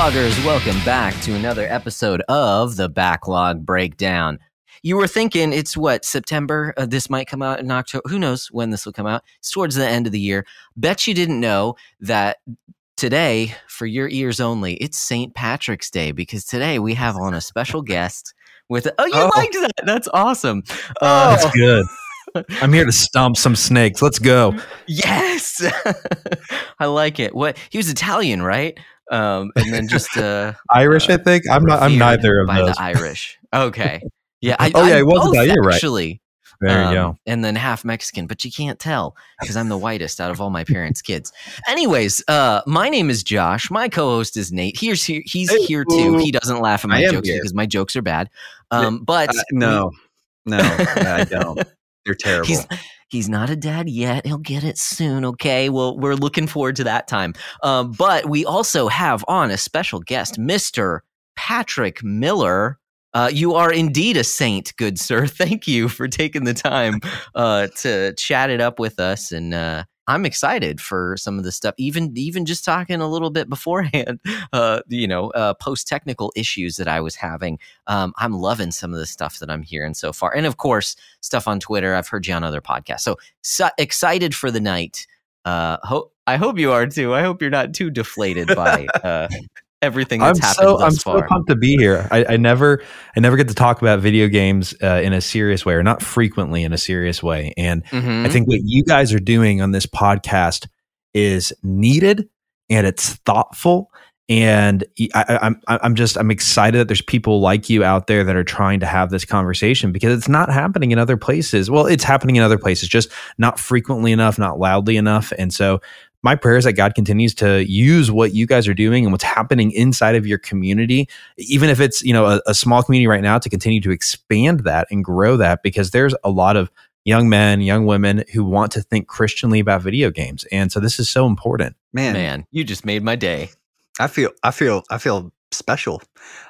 Backloggers, welcome back to another episode of the Backlog Breakdown. You were thinking it's what, September? Uh, this might come out in October. Who knows when this will come out? It's towards the end of the year. Bet you didn't know that today, for your ears only, it's St. Patrick's Day because today we have on a special guest with. Oh, you Oh. liked that? That's awesome. Oh, Uh, that's good. I'm here to stomp some snakes. Let's go. Yes, I like it. What he was Italian, right? Um, and then just uh, Irish, uh, I think. I'm not. I'm neither of by those. the Irish. Okay, yeah. I, Oh, yeah, I'm he was both, Italian, you're right. Actually, There Um, you go. And then half Mexican, but you can't tell because I'm the whitest out of all my parents' kids. Anyways, uh, my name is Josh. My co-host is Nate. He's here. He's Hey, here too. He doesn't laugh at my jokes here. because my jokes are bad. Um, but Uh, no, no, I don't. They're terrible. He's he's not a dad yet. He'll get it soon. Okay. Well, we're looking forward to that time. Um, but we also have on a special guest, Mister Patrick Miller. Uh, you are indeed a saint, good sir. Thank you for taking the time uh, to chat it up with us, and uh, I'm excited for some of the stuff. Even even just talking a little bit beforehand, uh, you know, uh, post technical issues that I was having. Um, I'm loving some of the stuff that I'm hearing so far, and of course, stuff on Twitter. I've heard you on other podcasts, so, so excited for the night. Uh, ho- I hope you are too. I hope you're not too deflated by uh, everything I'm that's happened so. I'm far. so pumped to be here. I, I never. I never get to talk about video games uh, in a serious way, or not frequently in a serious way. And Mhm. I think what you guys are doing on this podcast is needed and it's thoughtful. And I, I, I'm I'm just I'm excited that there's people like you out there that are trying to have this conversation because it's not happening in other places. Well, it's happening in other places, just not frequently enough, not loudly enough. And so my prayer is that God continues to use what you guys are doing and what's happening inside of your community, even if it's you know a, a small community right now, to continue to expand that and grow that because there's a lot of young men, young women who want to think Christianly about video games. And so this is so important. man, Man, you just made my day. I feel, I feel, I feel special.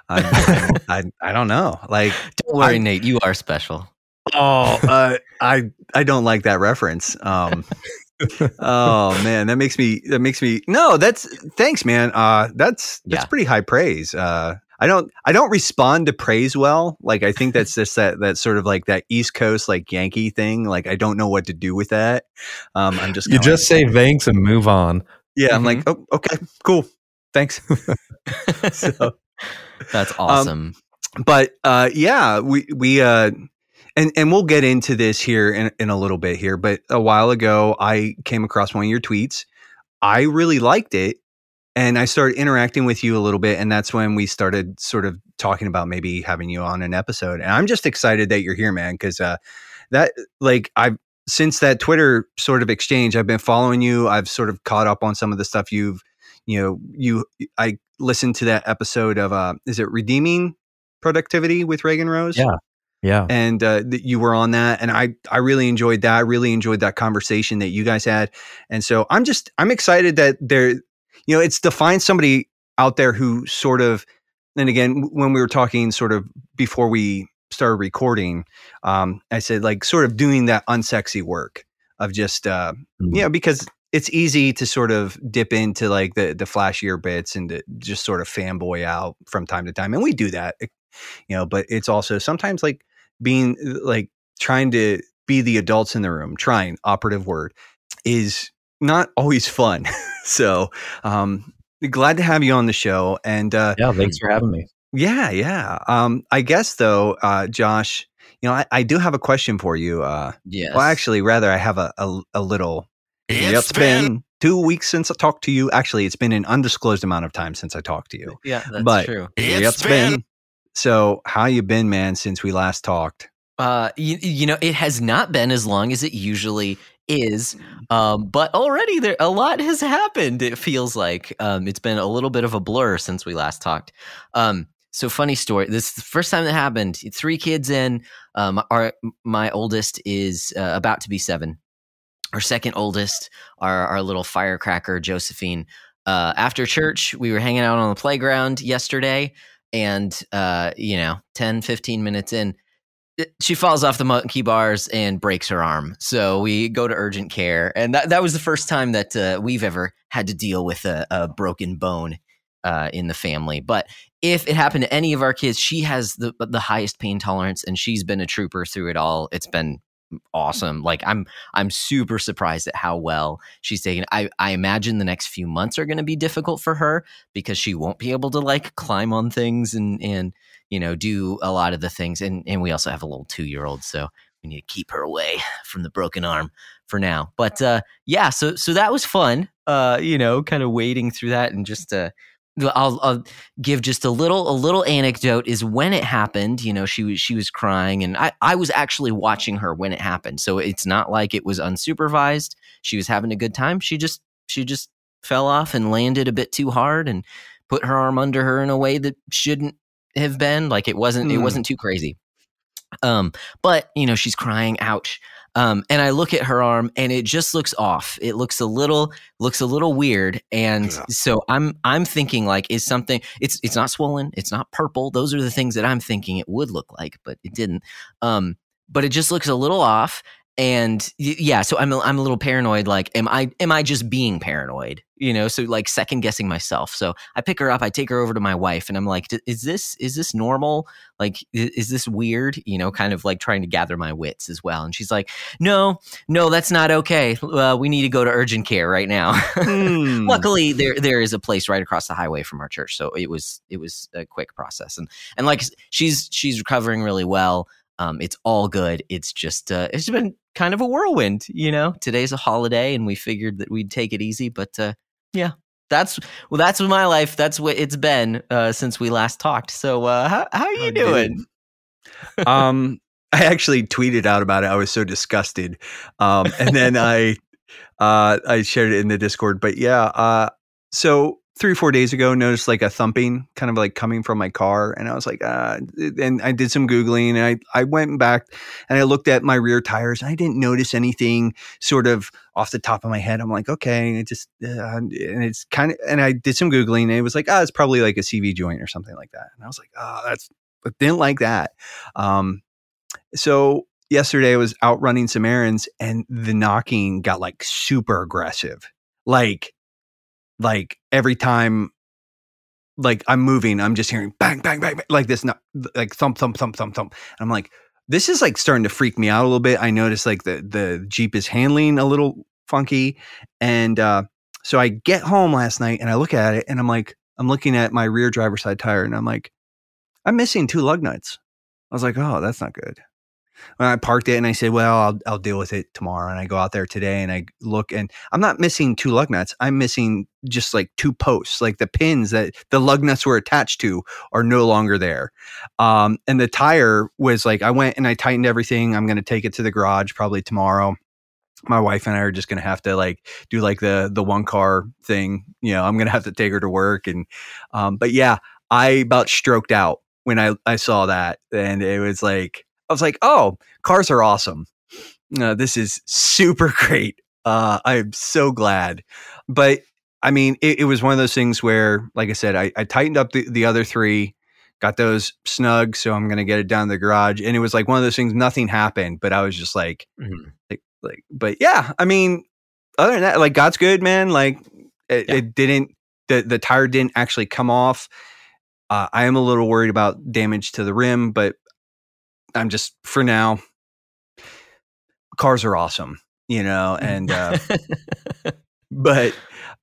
I, I, I don't know. Like, Don't worry, I- Nate. You are special. oh, uh, I, I don't like that reference. Um, oh man, that makes me, that makes me. No, that's thanks, man. Uh, that's that's Yeah. pretty high praise. Uh, I don't, I don't respond to praise well. Like, I think that's just that, that sort of like that East Coast like Yankee thing. Like, I don't know what to do with that. Um, I'm just, You kinda just say thanks and move on. Yeah, I'm like, oh, okay, cool, thanks. so, That's awesome. but uh, yeah, we we uh, and and we'll get into this here in in a little bit here. But a while ago, I came across one of your tweets. I really liked it, and I started interacting with you a little bit, and that's when we started sort of talking about maybe having you on an episode. And I'm just excited that you're here, man, because uh, that like I've since that Twitter sort of exchange, I've been following you. I've sort of caught up on some of the stuff you've, you know, you. I listened to that episode of uh, is it redeeming productivity with Reagan Rose? Yeah. Yeah. and uh, that you were on that, and I I really enjoyed that. I really enjoyed that conversation that you guys had, and so I'm just I'm excited that there, you know, it's to find somebody out there who sort of, and again when we were talking sort of before we started recording, um, I said like sort of doing that unsexy work of just uh, Mhm. you know because it's easy to sort of dip into like the the flashier bits and to just sort of fanboy out from time to time and we do that you know but it's also sometimes like being like trying to be the adults in the room trying operative word is not always fun so um glad to have you on the show and uh Yeah. Thanks for having me. yeah yeah um i guess though uh josh you know i, I do have a question for you uh yes. well actually rather i have a a, a little it's been two weeks since i talked to you actually it's been an undisclosed amount of time since i talked to you yeah, that's but- true. it's been so how you been man since we last talked Uh, you, you know, it has not been as long as it usually is, um, but already there a lot has happened. It feels like um, it's been a little bit of a blur since we last talked. Um, so funny story. This is the first time that happened. Three kids in. Um, our my oldest is uh, about to be seven. Our second oldest, our our little firecracker Josephine. Uh, after church, we were hanging out on the playground yesterday, and uh, you know, 10, 15 minutes in, she falls off the monkey bars and breaks her arm. So we go to urgent care, and that that was the first time that uh, we've ever had to deal with a, a broken bone uh, in the family. But if it happened to any of our kids, she has the the highest pain tolerance, and she's been a trooper through it all. It's been awesome. Like I'm I'm super surprised at how well she's taken. I I imagine the next few months are going to be difficult for her because she won't be able to like climb on things and and you know do a lot of the things. And and we also have a little two year old, so we need to keep her away from the broken arm for now. But uh, yeah, so so that was fun. Uh, you know, kind of wading through that and just uh, I'll, I'll, give just a little a little anecdote is when it happened you know she was she was crying and I, I was actually watching her when it happened. So it's not like it was unsupervised. She was having a good time. She just she just fell off and landed a bit too hard and put her arm under her in a way that shouldn't have been. Like it wasn't mm. it hmm. wasn't too crazy. Um but you know she's crying ouch um, and I look at her arm and it just looks off. It looks a little looks a little weird. And yeah. so I'm I'm thinking like is something it's it's not swollen, it's not purple. Those are the things that I'm thinking it would look like, but it didn't. Um, but it just looks a little off and yeah so i'm a, I'm a little paranoid like am i am i just being paranoid? You know so like second guessing myself. So i pick her up i take her over to my wife and i'm like is this is this normal? Like is this weird? You know kind of like trying to gather my wits as well. And she's like no no that's not okay. Uh, we need to go to urgent care right now. Hmm. luckily there there is a place right across the highway from our church so it was it was a quick process. And and like she's she's recovering really well um, it's all good. It's just uh, it's been kind of a whirlwind. You know, today's a holiday, and we figured that we'd take it easy. But uh, yeah, that's well, that's my life. That's what it's been uh, since we last talked. So uh, how how are you oh, doing? um, I actually tweeted out about it. I was so disgusted, um, and then I uh, I shared it in the Discord. But yeah, uh, so three or four days ago noticed like a thumping kind of like coming from my car and i was like uh, and i did some googling and i i went back and i looked at my rear tires and i didn't notice anything sort of off the top of my head. I'm like okay it just uh, and it's kind of and i did some googling and it was like oh it's probably like a cv joint or something like that. And i was like oh that's but didn't like that. Um so yesterday i was out running some errands and the knocking got like super aggressive. Like like every time like I'm moving, I'm just hearing bang, bang, bang, bang like this, not like thump, thump, thump, thump, thump. And I'm like, this is like starting to freak me out a little bit. I notice like the the Jeep is handling a little funky, and uh, so I get home last night and I look at it and I'm like, I'm looking at my rear driver's side tire and I'm like, I'm missing two lug nuts. I was like, oh, that's not good when I parked it and I said, well, I'll, I'll deal with it tomorrow. And I go out there today and I look and I'm not missing two lug nuts. I'm missing just like two posts, like the pins that the lug nuts were attached to are no longer there. Um, and the tire was like, I went and I tightened everything. I'm going to take it to the garage probably tomorrow. My wife and I are just going to have to like do like the, the one car thing. You know, I'm going to have to take her to work. And, um, but yeah, I about stroked out when I, I saw that and it was like, I was like, oh, cars are awesome. Uh, this is super great. Uh, I'm so glad. But I mean, it, it, was one of those things where, like I said, I, I tightened up the, the other three, got those snug. So I'm going to get it down to the garage. And it was like one of those things, nothing happened, but I was just like, mm-hmm. like, like, but yeah, I mean, other than that, like God's good, man. Like it, yeah. it didn't, the, the tire didn't actually come off. Uh, I am a little worried about damage to the rim, but I'm just for now. Cars are awesome, you know, and uh, but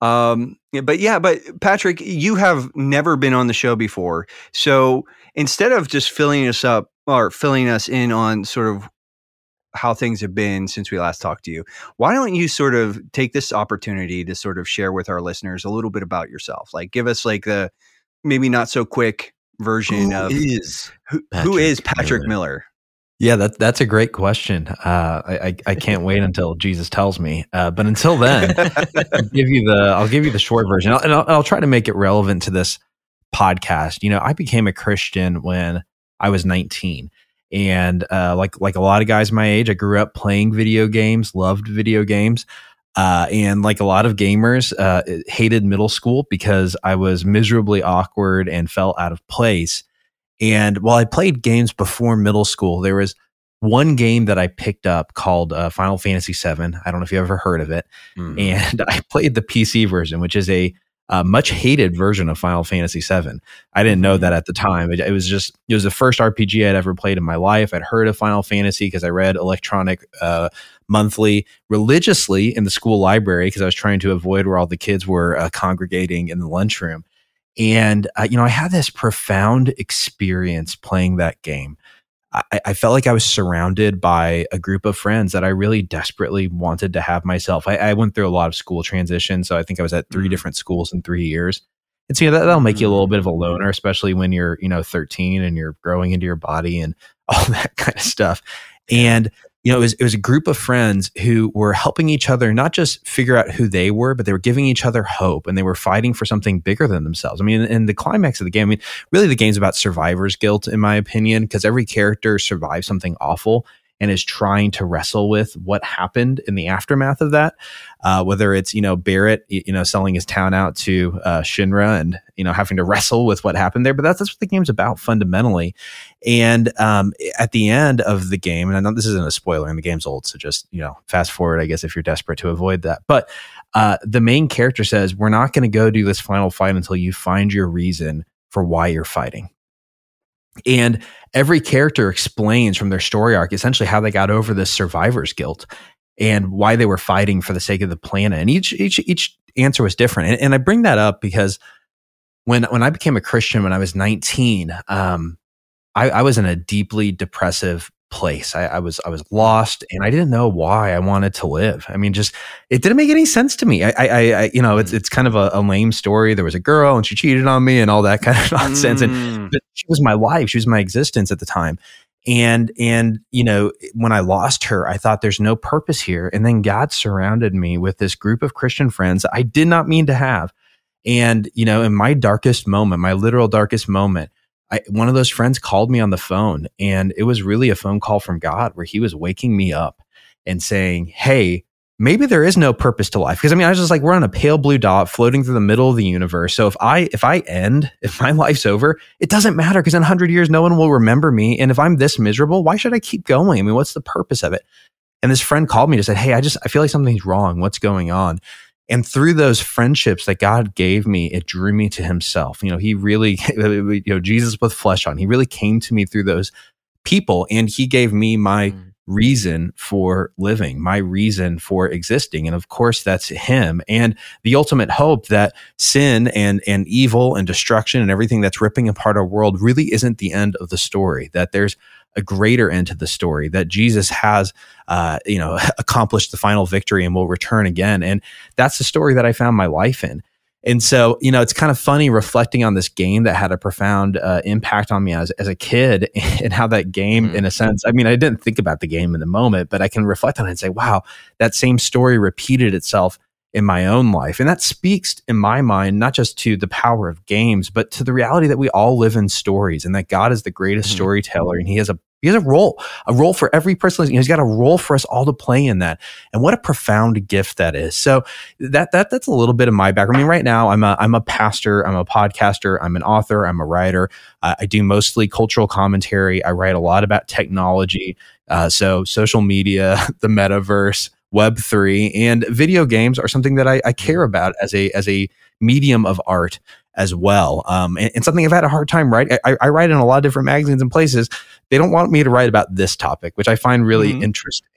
um but yeah but patrick you have never been on the show before so instead of just filling us up or filling us in on sort of how things have been since we last talked to you why don't you sort of take this opportunity to sort of share with our listeners a little bit about yourself like give us like the maybe not so quick version who of is who, who is patrick miller, miller? Yeah, that, that's a great question. Uh, I, I can't wait until Jesus tells me. Uh, but until then, I'll give you the I'll give you the short version, and I'll, I'll, try to make it relevant to this podcast. You know, I became a Christian when I was 19, and uh, like like a lot of guys my age, I grew up playing video games, loved video games. Uh, and like a lot of gamers, uh, hated middle school because I was miserably awkward and felt out of place. And while I played games before middle school, there was one game that I picked up called uh, Final Fantasy VII. I don't know if you ever heard of it. Mm. And I played the PC version, which is a uh, much hated version of Final Fantasy VII. I didn't know that at the time. It, it, was just it was the first RPG I'd ever played in my life. I'd heard of Final Fantasy because I read Electronic uh, Monthly religiously in the school library because I was trying to avoid where all the kids were uh, congregating in the lunchroom. And uh, you know, I had this profound experience playing that game. I, I, felt like I was surrounded by a group of friends that I really desperately wanted to have myself. I, I went through a lot of school transitions, so I think I was at 3 mm-hmm. different schools in three years. And so you know, that, that'll make you a little bit of a loner, especially when you're, you know, 13 and you're growing into your body and all that kind of stuff. And you know, it was, it was a group of friends who were helping each other not just figure out who they were, but they were giving each other hope and they were fighting for something bigger than themselves. I mean, in the climax of the game, I mean, really the game's about survivor's guilt, in my opinion, because every character survives something awful and is trying to wrestle with what happened in the aftermath of that. Uh, whether it's you know Barrett, you know, selling his town out to uh, Shinra and you know having to wrestle with what happened there, but that's that's what the game's about fundamentally. And um, at the end of the game, and I know this isn't a spoiler, and the game's old, so just you know fast forward, I guess, if you're desperate to avoid that. But uh, the main character says, "We're not going to go do this final fight until you find your reason for why you're fighting." And every character explains from their story arc essentially how they got over this survivor's guilt and why they were fighting for the sake of the planet. And each each each answer was different. And, and I bring that up because when when I became a Christian when I was 19, um, I, I was in a deeply depressive place. I, I, was I was lost, and I didn't know why I wanted to live. I mean, just it didn't make any sense to me. I, I, I you know, it's it's kind of a, a, lame story. There was a girl, and she cheated on me, and all that kind of nonsense. Mm. And but she was my life. She was my existence at the time. And and you know, when I lost her, I thought there's no purpose here. And then God surrounded me with this group of Christian friends I did not mean to have. And you know, in my darkest moment, my literal darkest moment, I, one of those friends called me on the phone and it was really a phone call from God where he was waking me up and saying, Hey, maybe there is no purpose to life. Cause I mean, I was just like, we're on a pale blue dot floating through the middle of the universe. So if I, if I end, if my life's over, it doesn't matter because in hundred years, no one will remember me. And if I'm this miserable, why should I keep going? I mean, what's the purpose of it? And this friend called me to say, Hey, I just, I feel like something's wrong. What's going on? And through those friendships that God gave me, it drew me to himself. You know, he really, you know, Jesus with flesh on, he really came to me through those people and he gave me my mm. reason for living, my reason for existing. And of course, that's him and the ultimate hope that sin and, and evil and destruction and everything that's ripping apart our world really isn't the end of the story, that there's a greater end to the story that Jesus has, uh, you know, accomplished the final victory and will return again. And that's the story that I found my life in. And so, you know, it's kind of funny reflecting on this game that had a profound uh, impact on me as, as a kid and how that game, mm-hmm. in a sense, I mean, I didn't think about the game in the moment, but I can reflect on it and say, wow, that same story repeated itself in my own life. And that speaks in my mind, not just to the power of games, but to the reality that we all live in stories and that God is the greatest mm-hmm. storyteller and he has a he has a role, a role for every person. He's got a role for us all to play in that. And what a profound gift that is. So that, that, that's a little bit of my background. I mean, right now I'm a, I'm a pastor, I'm a podcaster, I'm an author, I'm a writer. Uh, I do mostly cultural commentary. I write a lot about technology. Uh, so social media, the metaverse, web three and video games are something that I, I care about as a, as a medium of art as well. Um, and, and, something I've had a hard time writing. I, I, write in a lot of different magazines and places. They don't want me to write about this topic, which I find really mm-hmm. interesting.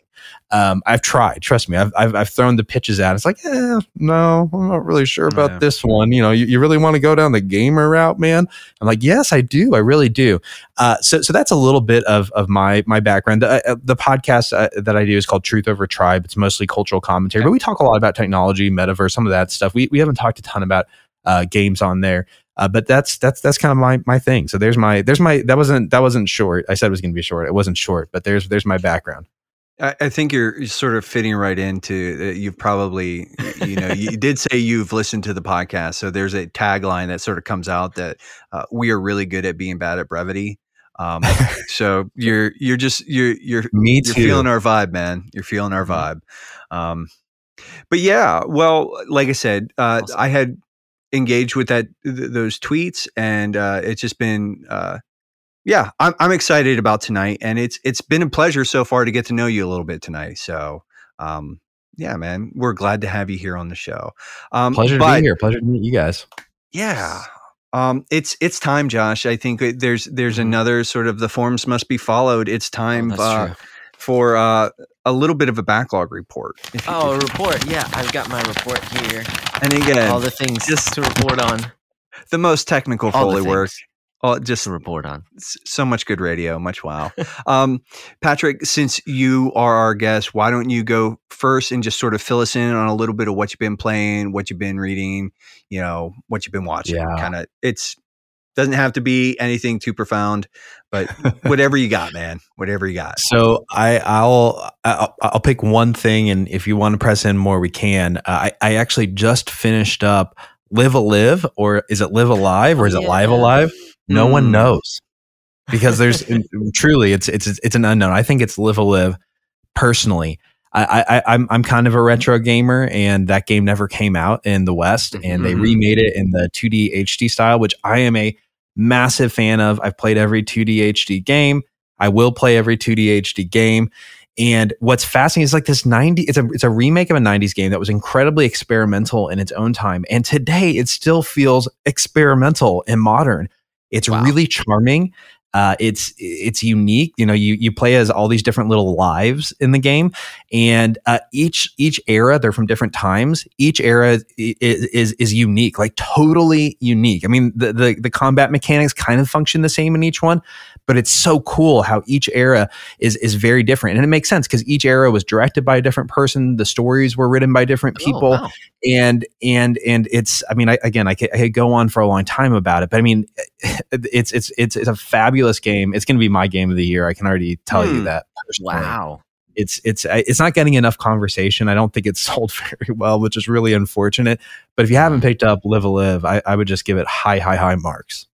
Um, I've tried, trust me, I've, I've, I've, thrown the pitches out. It's like, eh, no, I'm not really sure about yeah. this one. You know, you, you really want to go down the gamer route, man? I'm like, yes, I do. I really do. Uh, so, so that's a little bit of, of my, my background. The, uh, the podcast uh, that I do is called Truth Over Tribe. It's mostly cultural commentary, but we talk a lot about technology, metaverse, some of that stuff. We, we haven't talked a ton about uh, games on there. Uh, but that's that's that's kind of my my thing. So there's my there's my that wasn't that wasn't short. I said it was going to be short. It wasn't short, but there's there's my background. I, I think you're sort of fitting right into. Uh, you've probably you know you did say you've listened to the podcast, so there's a tagline that sort of comes out that uh, we are really good at being bad at brevity. Um, so you're you're just you're you're Me you're feeling our vibe, man. You're feeling our mm-hmm. vibe. Um, but yeah, well, like I said, uh, awesome. I had engaged with that th- those tweets, and uh, it's just been uh, yeah, I'm I'm excited about tonight, and it's it's been a pleasure so far to get to know you a little bit tonight. So um, yeah, man, we're glad to have you here on the show. Um, Pleasure to be here. Pleasure to meet you guys. Yeah. Um, it's it's time, Josh. I think there's there's Mhm. another sort of the forms must be followed. It's Oh, time that's uh, for uh, a little bit of a backlog report. Oh, a report. Yeah, I've got my report here. and again, All the things just- to report on. the most technical All the Foley work. things Oh, just to report on. so much good radio, much wow. um, Patrick, since you are our guest, why don't you go first and just sort of fill us in on a little bit of what you've been playing, what you've been reading, you know, what you've been watching. Yeah. Kind of, it's doesn't have to be anything too profound, but whatever you got, man, whatever you got. So I, I'll, I'll I'll pick one thing, and if you want to press in more, we can. Uh, I I actually just finished up Live a Live, or is it Live Alive, or is it Live Alive? No Hmm. one knows because there's truly it's it's it's an unknown. I think it's Live a Live. Personally, I, I I'm I'm kind of a retro gamer, and that game never came out in the West, and they Mhm. remade it in the 2D HD style, which I am a massive fan of. I've played every 2D HD game. I will play every 2D HD game. And what's fascinating is like this 90 it's a it's a remake of a 90s game that was incredibly experimental in its own time. And today it still feels experimental and modern. It's Wow. really charming. Uh, it's it's unique. You know, you you play as all these different little lives in the game, and uh, each each era they're from different times. Each era is is, is unique, like totally unique. I mean, the, the the combat mechanics kind of function the same in each one, but it's so cool how each era is is very different, and it makes sense because each era was directed by a different person. The stories were written by different Oh, people wow. and and and it's i mean I, again I could, I could go on for a long time about it but i mean it's it's it's it's a fabulous game it's going to be my game of the year i can already tell you Hmm. that personally. Wow. It's it's it's not getting enough conversation. I don't think it's sold very well which is really unfortunate. But if you haven't picked up live a live i, I would just give it high high high marks.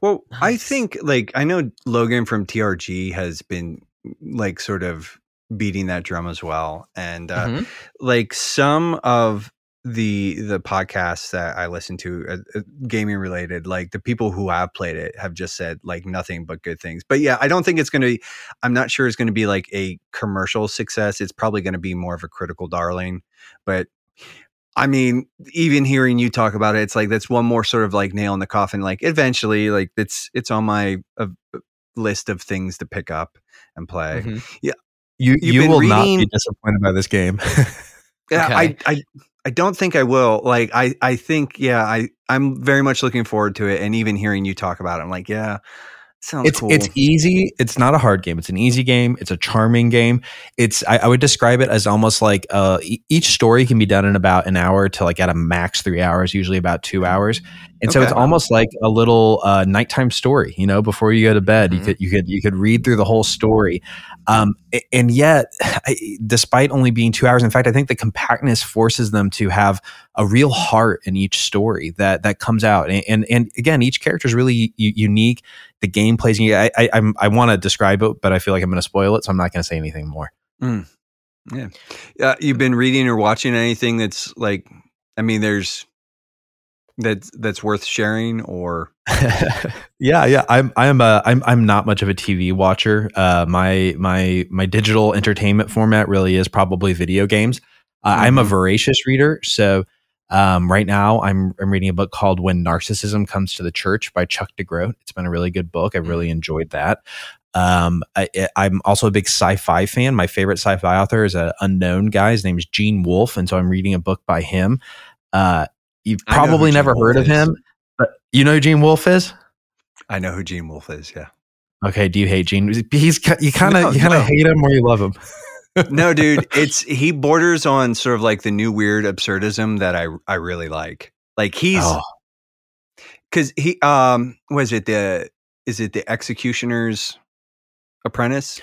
Well, I think like I know Logan from TRG has been like sort of beating that drum as well, and uh, Mhm. like some of the the podcasts that I listen to, uh, uh, gaming related, like the people who have played it have just said like nothing but good things. But yeah, I don't think it's going to. I'm not sure it's going to be like a commercial success. It's probably going to be more of a critical darling, but. I mean, even hearing you talk about it, it's like that's one more sort of like nail in the coffin. Like eventually, like it's it's on my uh, list of things to pick up and play. Mhm. you You've you been will not be disappointed by this game Yeah, Okay. I, I I don't think I will. Like I I think yeah, I I'm very much looking forward to it and even hearing you talk about it, I'm like, yeah, sounds it's cool. it's easy. It's not a hard game. It's an easy game. It's a charming game. It's I, I would describe it as almost like uh, e- each story can be done in about an hour to like at a max three hours, usually about two hours. And so it's almost like a little uh, nighttime story. You know, before you go to bed, you Mhm. could you could you could read through the whole story. Um, and yet, despite only being two hours, in fact, I think the compactness forces them to have a real heart in each story that that comes out. And and, and again, each character is really u- unique. The gameplay is. I I, I'm, I want to describe it, but I feel like I'm going to spoil it, so I'm not going to say anything more. uh, you've been reading or watching anything that's like I mean, there's that's that's worth sharing or yeah, yeah. I'm I'm uh, I'm I'm not much of a TV watcher. Uh, my my my digital entertainment format really is probably video games. Uh, I'm a Mhm. voracious reader, so um, right now I'm I'm reading a book called When Narcissism Comes to the Church by Chuck DeGroat. It's been a really good book. I've really enjoyed that. Um, I, I'm also a big sci-fi fan. My favorite sci-fi author is an unknown guy. His name is Gene Wolfe, and so I'm reading a book by him. Uh, you've I know who probably never heard of is. him, but you know who Gene Wolfe is. I know who Gene Wolfe is, yeah. Okay, do you hate Gene? He's you kind of No, you kind of no. hate him or you love him. no, dude, it's he borders on sort of like the new weird absurdism that I I really like. Like he's Oh, because he um was it the is it the executioner's apprentice?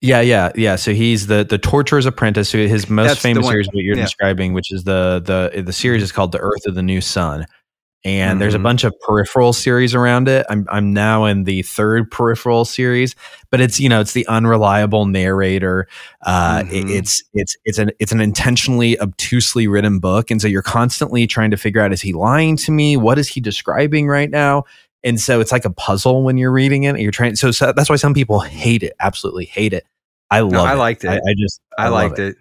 Yeah, yeah, yeah. So he's the the torturer's apprentice. So his most That's famous series, what you're Yeah. describing, which is the the the series is called The Earth of the New Sun. And there's a Mhm. bunch of peripheral series around it. I'm I'm now in the third peripheral series, but it's you know it's the unreliable narrator. Uh, it- Mhm. it's it's it's an it's an intentionally obtusely written book, and so you're constantly trying to figure out is he lying to me? What is he describing right now? And so it's like a puzzle when you're reading it. You're trying. So, so that's why some people hate it. Absolutely hate it. I love. No, I liked it. I, I just I, love liked it.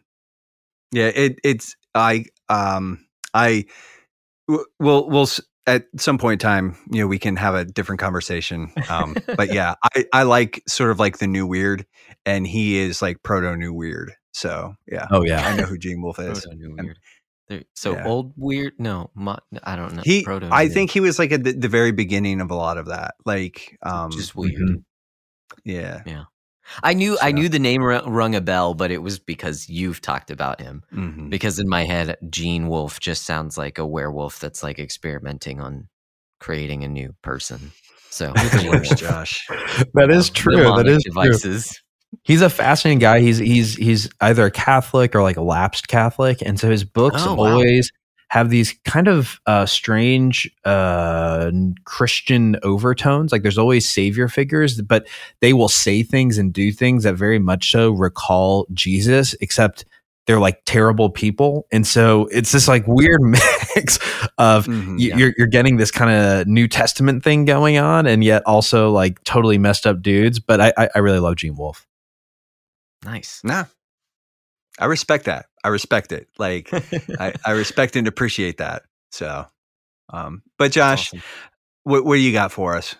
Yeah, it, it's I um I w- we'll we'll at some point in time, you know, we can have a different conversation. Um, but yeah, I I like sort of like the new weird, and he is like proto new weird. So yeah, Oh yeah. I know who Gene Wolfe is. Proto new weird. There- so Yeah. old weird? No, mo- I don't know. He, Proto I new. think he was like at the, the very beginning of a lot of that. Like, um, just weird. mhm. yeah, I knew I knew the name ru- rung a bell, but it was because you've talked about him. mhm. Because in my head, Gene Wolfe just sounds like a werewolf that's like experimenting on creating a new person. So the worst, Josh. That is Um, true. That demonic is true. He's a fascinating guy. He's he's he's either a Catholic or like a lapsed Catholic, and so his books Oh, wow. always have these kind of uh, strange uh, Christian overtones. Like there's always savior figures, but they will say things and do things that very much so recall Jesus, except they're like terrible people. And so it's this like weird mix of Mhm. you, Yeah. you're you're getting this kind of New Testament thing going on, and yet also like totally messed up dudes. But I I, I really love Gene Wolfe. Nice. Nah, I respect that. I respect it. Like, I, I respect and appreciate that. So, um, but Josh, Awesome. what, what do you got for us?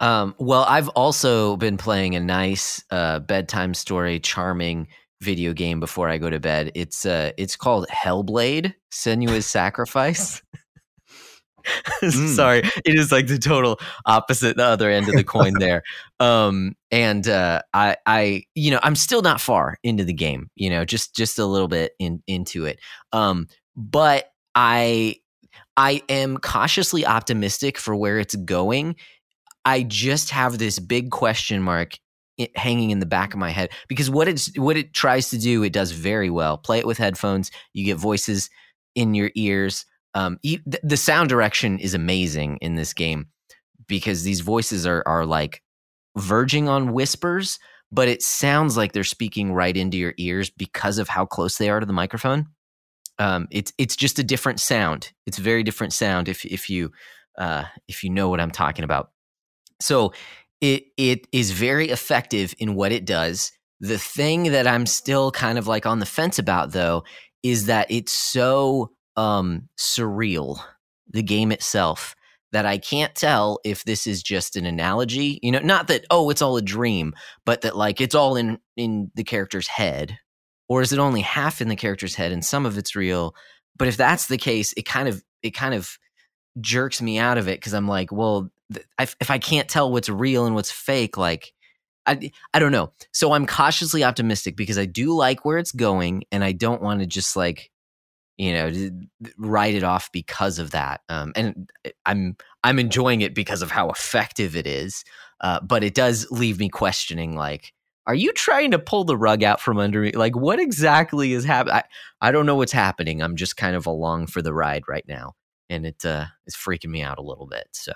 Um, well, I've also been playing a nice uh, bedtime story, charming video game before I go to bed. It's uh, it's called Hellblade: Senua's Sacrifice. Mm. Sorry, it is like the total opposite, the other end of the coin there. Um, and uh, I, I, you know, I'm still not far into the game. You know, just just a little bit in into it. Um, but I, I am cautiously optimistic for where it's going. I just have this big question mark hanging in the back of my head because what it's what it tries to do, it does very well. Play it with headphones, you get voices in your ears. Um, e- th- the sound direction is amazing in this game because these voices are are like verging on whispers, but it sounds like they're speaking right into your ears because of how close they are to the microphone. Um, it's it's just a different sound. It's a very different sound if if you uh, if you know what I'm talking about. So it it is very effective in what it does. The thing that I'm still kind of like on the fence about though is that it's so um surreal the game itself that I can't tell if this is just an analogy, you know, not that oh it's all a dream, but that like it's all in in the character's head or is it only half in the character's head and some of it's real? But if that's the case, it kind of it kind of jerks me out of it because I'm like, well, th- if, if I can't tell what's real and what's fake, like I I don't know. So I'm cautiously optimistic because I do like where it's going, and I don't want to just like you know write it off because of that. Um, and I'm I'm enjoying it because of how effective it is. Uh, but it does leave me questioning, like. Are you trying to pull the rug out from under me? Like, what exactly is happening? I, I don't know what's happening. I'm just kind of along for the ride right now and it uh, is freaking me out a little bit. So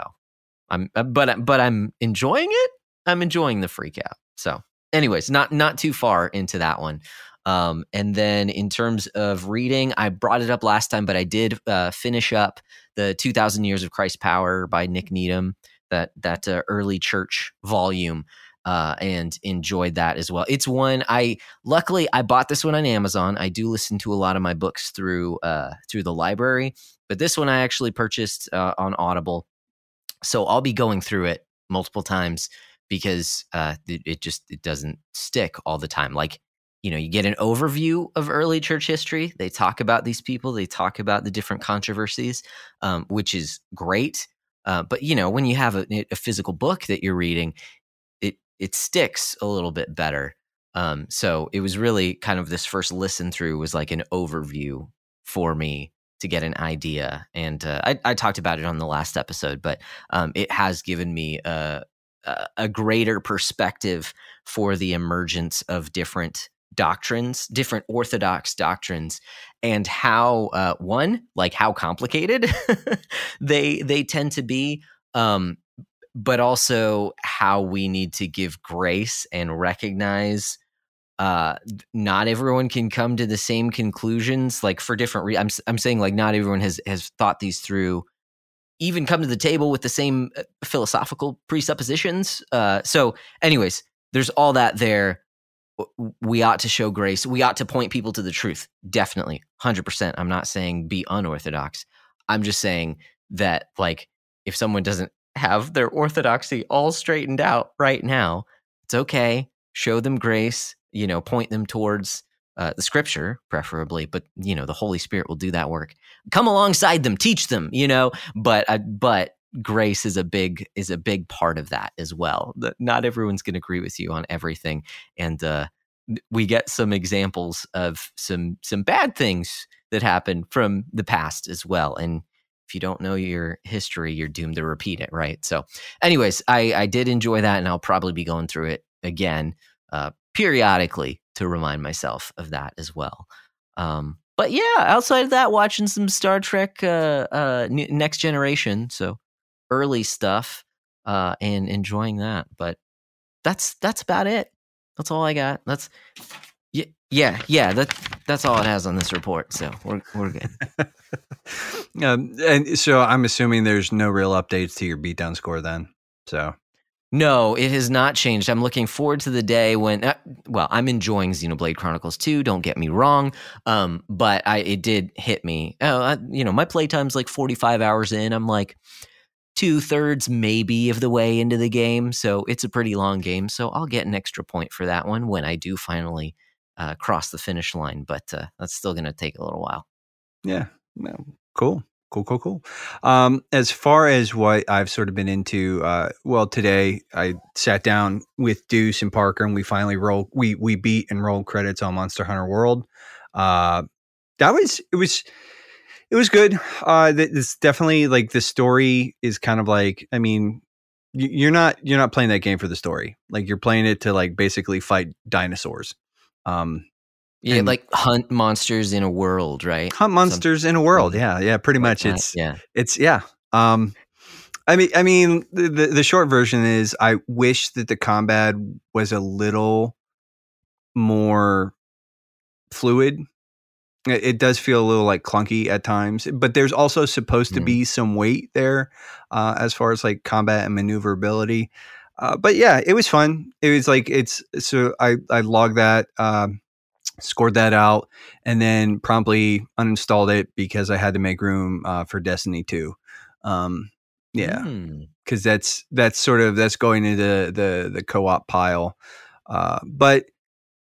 I'm, uh, but but I'm enjoying it. I'm enjoying the freak out. So, anyways, not not too far into that one. Um, and then in terms of reading, I brought it up last time, but I did uh, finish up the 2,000 Years of Christ's Power by Nick Needham, that that uh, early church volume. Uh, and enjoyed that as well. It's one I luckily I bought this one on Amazon. I do listen to a lot of my books through uh, through the library, but this one I actually purchased uh, on Audible. So I'll be going through it multiple times because uh, it, it just it doesn't stick all the time. Like you know, you get an overview of early church history. They talk about these people. They talk about the different controversies, um, which is great. Uh, but you know, when you have a, a physical book that you're reading, it it sticks a little bit better. Um, so it was really kind of this first listen through was like an overview for me to get an idea. And uh, I, I talked about it on the last episode, but um, it has given me a, a, a greater perspective for the emergence of different doctrines, different orthodox doctrines, and how uh, one like how complicated they they tend to be. Um, but also how we need to give grace and recognize uh not everyone can come to the same conclusions like for different re- I'm I'm saying like not everyone has has thought these through even come to the table with the same uh, philosophical presuppositions uh so anyways there's all that there we ought to show grace. We ought to point people to the truth. Definitely, hundred percent. I'm not saying be unorthodox. I'm just saying that like if someone doesn't have their orthodoxy all straightened out right now, it's okay. Show them grace. You know, point them towards uh, the scripture, preferably, but you know, the Holy Spirit will do that work. Come alongside them, teach them. You know, but uh, but grace is a big is a big part of that as well. Not everyone's going to agree with you on everything, and uh, we get some examples of some some bad things that happen from the past as well. And if you don't know your history, you're doomed to repeat it, right? So, anyways, I I did enjoy that, and I'll probably be going through it again uh, periodically to remind myself of that as well. Um, but yeah, outside of that, watching some Star Trek uh, uh, Next Generation, so early stuff, uh, and enjoying that. But that's that's about it. That's all I got. That's yeah, yeah, yeah. That that's all it has on this report. So we're we're good. um, and so I'm assuming there's no real updates to your beatdown score then. So no, it has not changed. I'm looking forward to the day when, uh, well, I'm enjoying Xenoblade Chronicles 2. Don't get me wrong, um, but I it did hit me. Oh, I, you know, my playtime's like 45 hours in. I'm like two thirds maybe of the way into the game, so it's a pretty long game. So I'll get an extra point for that one when I do finally uh, cross the finish line. But uh, that's still going to take a little while. Yeah, cool. Cool, cool, cool. Um, as far as what I've sort of been into, uh, well, today I sat down with Deuce and Parker, and we finally rolled. We we beat and rolled credits on Monster Hunter World. Uh, that was it was it was good. Uh, it's definitely like the story is kind of like I mean, you're not you're not playing that game for the story. Like you're playing it to like basically fight dinosaurs. Um, yeah, and like hunt monsters in a world, right? Hunt monsters in a world. Yeah, yeah, pretty like much. That, it's yeah, it's yeah. Um, I mean, I mean, the, the, the short version is I wish that the combat was a little more fluid. It, does feel a little like clunky at times, but there's also supposed mm. to be some weight there uh, as far as like combat and maneuverability. Uh, but yeah, it was fun. It was like it's so I I logged that. Um, scored that out, and then promptly uninstalled it because I had to make room uh, for Destiny 2. Um, yeah, because mm. that's that's sort of that's going into the the co-op pile. Uh, but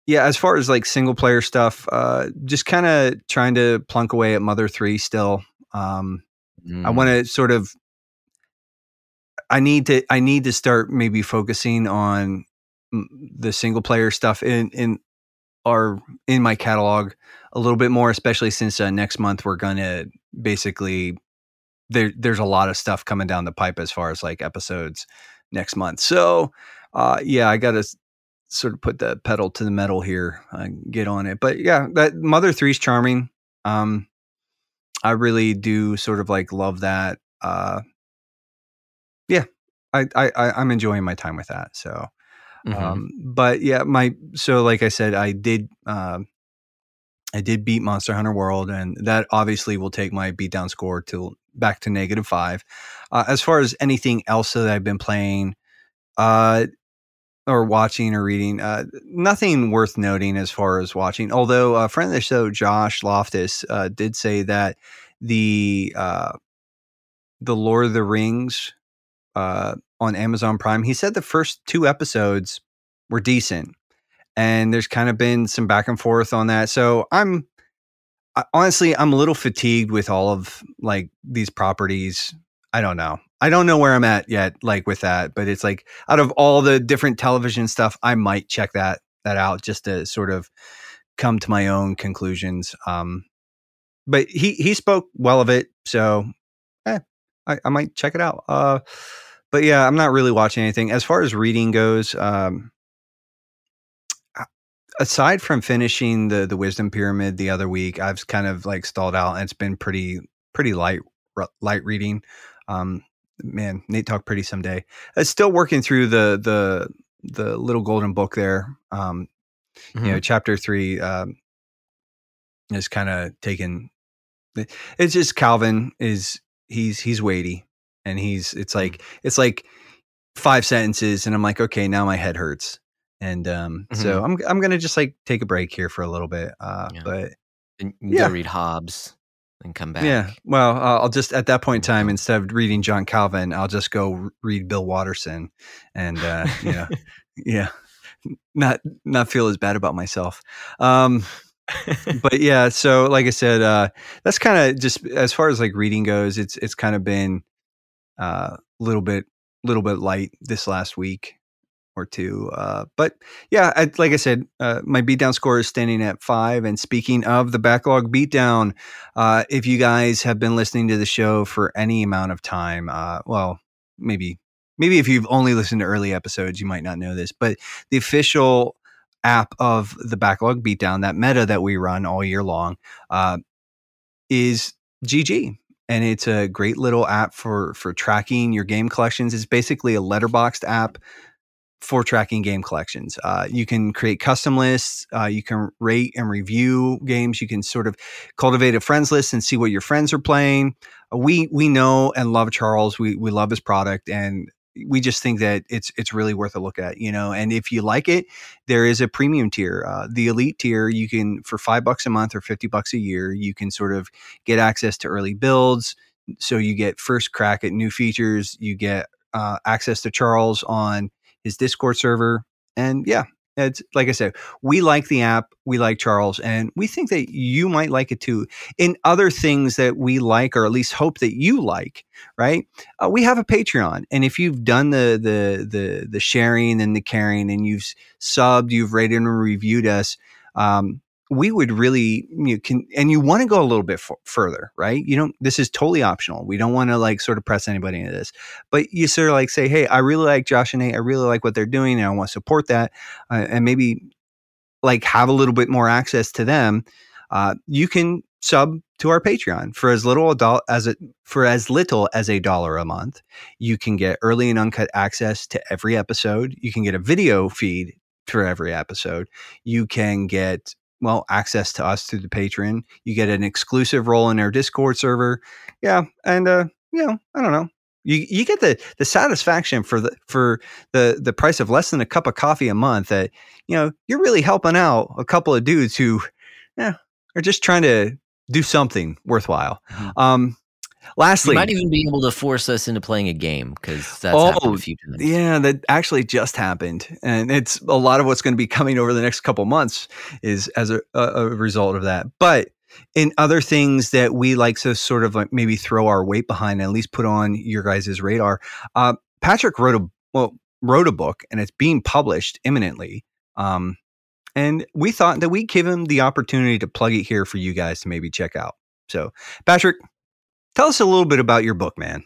yeah, as far as like single player stuff, uh, just kind of trying to plunk away at Mother Three still. Um, mm. I want to sort of. I need to. I need to start maybe focusing on the single player stuff in in are in my catalog a little bit more, especially since uh, next month we're gonna basically there. There's a lot of stuff coming down the pipe as far as like episodes next month. So uh, yeah, I got to sort of put the pedal to the metal here, and get on it. But yeah, that Mother Three's charming. Um, I really do sort of like love that. Uh, yeah, I, I I'm enjoying my time with that. So Mm-hmm. Um, but yeah, my so like I said, I did uh, I did beat Monster Hunter World, and that obviously will take my beatdown score to back to negative five. Uh, as far as anything else that I've been playing, uh, or watching or reading, uh, nothing worth noting as far as watching. Although a friend of the show, Josh Loftus, uh, did say that the uh, the Lord of the Rings uh, on Amazon Prime. He said the first two episodes were decent, and there's kind of been some back and forth on that. So I'm honestly I'm a little fatigued with all of like these properties. I don't know. I don't know where I'm at yet, like with that. But it's like out of all the different television stuff, I might check that that out just to sort of come to my own conclusions. Um, but he he spoke well of it, so eh, I, I might check it out. Uh, but yeah, I'm not really watching anything. As far as reading goes, um, aside from finishing the the Wisdom Pyramid the other week, I've kind of like stalled out, and it's been pretty pretty light light reading. Um, man, Nate talk pretty someday. It's still working through the the the little golden book there. Um, mm-hmm. You know, mm-hmm. chapter three um, is kind of taken. It's just Calvin is he's he's weighty and he's it's mm. like it's like five sentences and i'm like okay now my head hurts and um, mm-hmm. so I'm I'm gonna just like take a break here for a little bit. Uh, yeah. But and you yeah. read Hobbes and come back. Yeah. Well, uh, I'll just at that point in time, instead of reading John Calvin, I'll just go read Bill Watterson, and uh, yeah, yeah, not not feel as bad about myself. Um, but yeah, so like I said, uh, that's kind of just as far as like reading goes. It's it's kind of been uh a uh, little bit little bit light this last week or two. Uh, but yeah, I, like I said, uh, my beatdown score is standing at five. And speaking of the backlog beatdown, uh, if you guys have been listening to the show for any amount of time, uh, well, maybe maybe if you've only listened to early episodes, you might not know this, but the official app of the backlog beatdown, that meta that we run all year long, uh, is GG and it's a great little app for for tracking your game collections. It's basically a Letterboxd app for tracking game collections. Uh, you can create custom lists. Uh, you can rate and review games. You can sort of cultivate a friends list and see what your friends are playing. Uh, we we know and love Charles. We we love his product, and we just think that it's it's really worth a look at. You know, and if you like it, there is a premium tier. Uh, the elite tier, you can for five bucks a month or fifty bucks a year, you can sort of get access to early builds. So you get first crack at new features. You get uh, access to Charles on his Discord server. And yeah, it's like I said, we like the app, we like Charles, and we think that you might like it too. In other things that we like, or at least hope that you like, right? Uh, we have a Patreon, and if you've done the the the the sharing and the caring, and you've subbed, you've rated and reviewed us, um, we would really you can and you want to go a little bit further right? You don't this is totally optional. We don't want to like sort of press anybody into this. But you sort of like say hey i really like josh and nate. I really like what they're doing and i want to support that uh, and maybe like have a little bit more access to them uh, you can sub to our patreon for as little adult as it for as little as a dollar a month. You can get early and uncut access to every episode. You can get a video feed for every episode. You can get well, access to us through the Patreon You get an exclusive role in our Discord server. Yeah, and uh, you know, I don't know. You you get the the satisfaction for the for the the price of less than a cup of coffee a month that you know you're really helping out a couple of dudes who yeah are just trying to do something worthwhile. Mm-hmm. Um, Lastly, you might even be able to force us into playing a game because that's oh, happened a few times. Yeah, that actually just happened, and it's a lot of what's going to be coming over the next couple months is as a, a result of that. But in other things that we like to sort of like maybe throw our weight behind and at least put on your guys' radar, uh, Patrick wrote a well wrote a book, and it's being published imminently. Um, and we thought that we'd give him the opportunity to plug it here for you guys to maybe check out. So, Patrick, Tell us a little bit about your book, man.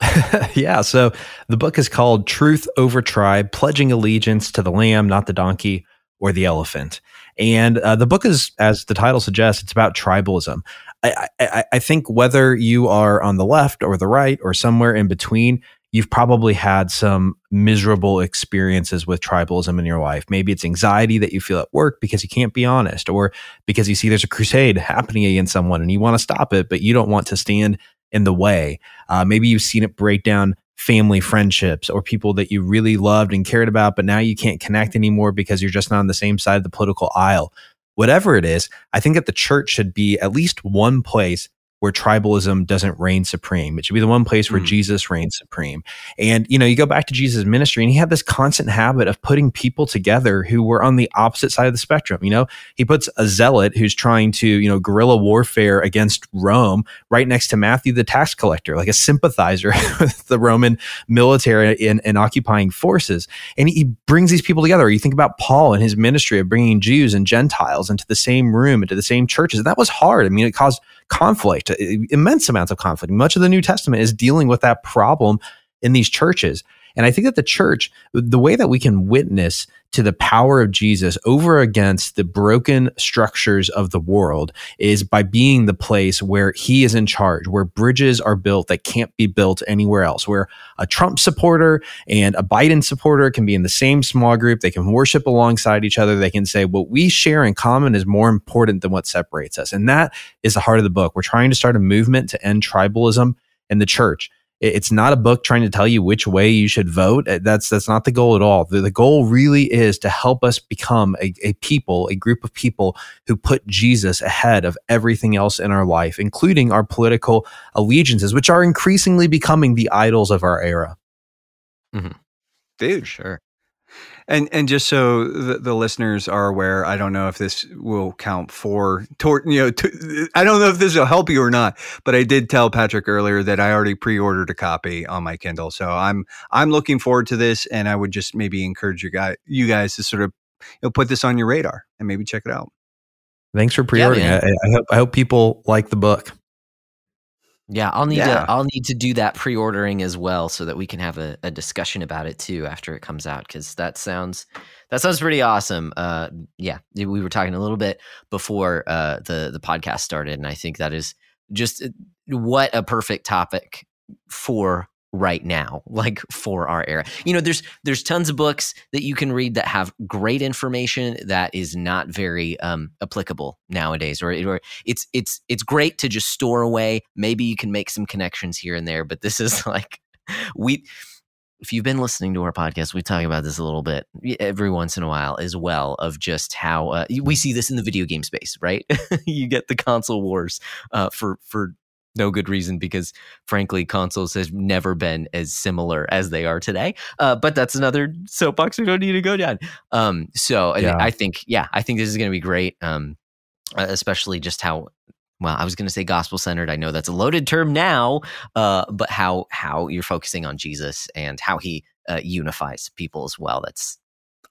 yeah. So the book is called Truth Over Tribe Pledging Allegiance to the Lamb, Not the Donkey or the Elephant. And uh, the book is, as the title suggests, it's about tribalism. I, I, I think whether you are on the left or the right or somewhere in between, you've probably had some miserable experiences with tribalism in your life. Maybe it's anxiety that you feel at work because you can't be honest, or because you see there's a crusade happening against someone and you want to stop it, but you don't want to stand in the way. Uh, maybe you've seen it break down family friendships or people that you really loved and cared about, but now you can't connect anymore because you're just not on the same side of the political aisle. Whatever it is, I think that the church should be at least one place where tribalism doesn't reign supreme. It should be the one place where mm. Jesus reigns supreme. And, you know, you go back to Jesus' ministry and he had this constant habit of putting people together who were on the opposite side of the spectrum. You know, he puts a zealot who's trying to, you know, guerrilla warfare against Rome right next to Matthew the tax collector, like a sympathizer with the Roman military and, and occupying forces. And he brings these people together. You think about Paul and his ministry of bringing Jews and Gentiles into the same room, into the same churches. And that was hard. I mean, it caused conflict, immense amounts of conflict. Much of the New Testament is dealing with that problem in these churches. And I think that the church, the way that we can witness to the power of Jesus over against the broken structures of the world is by being the place where he is in charge, where bridges are built that can't be built anywhere else, where a Trump supporter and a Biden supporter can be in the same small group. They can worship alongside each other. They can say, what we share in common is more important than what separates us. And that is the heart of the book. We're trying to start a movement to end tribalism in the church. It's not a book trying to tell you which way you should vote. Uh, that's that's not the goal at all. The, the goal really is to help us become a, a people, a group of people who put Jesus ahead of everything else in our life, including our political allegiances, which are increasingly becoming the idols of our era. Mm-hmm. Dude, sure. And and just so the, the, listeners are aware, I don't know if this will count for toward you know. To, I don't know if this will help you or not, but I did tell Patrick earlier that I already pre-ordered a copy on my Kindle, so I'm I'm looking forward to this, and I would just maybe encourage you guys you guys to sort of you know put this on your radar and maybe check it out. Thanks for pre-ordering. Yeah, I, I, hope I hope people like the book. Yeah, I'll need yeah. to I'll need to do that pre-ordering as well so that we can have a, a discussion about it too after it comes out because that sounds that sounds pretty awesome. Uh, yeah, we were talking a little bit before uh, the the podcast started, and I think that is just uh, what a perfect topic for right now like for our era you know there's there's tons of books that you can read that have great information that is not very um, applicable nowadays or, or it's it's it's great to just store away maybe you can make some connections here and there but this is like we if you've been listening to our podcast, we talk about this a little bit every once in a while as well of just how uh, we see this in the video game space, right? you get the console wars uh, for for no good reason because frankly consoles have never been as similar as they are today uh, but that's another soapbox we don't need to go down um, so yeah. I, I, think yeah i think this is going to be great um, especially just how well i was going to say gospel centered i know that's a loaded term now uh, but how how you're focusing on jesus and how he uh, unifies people as well that's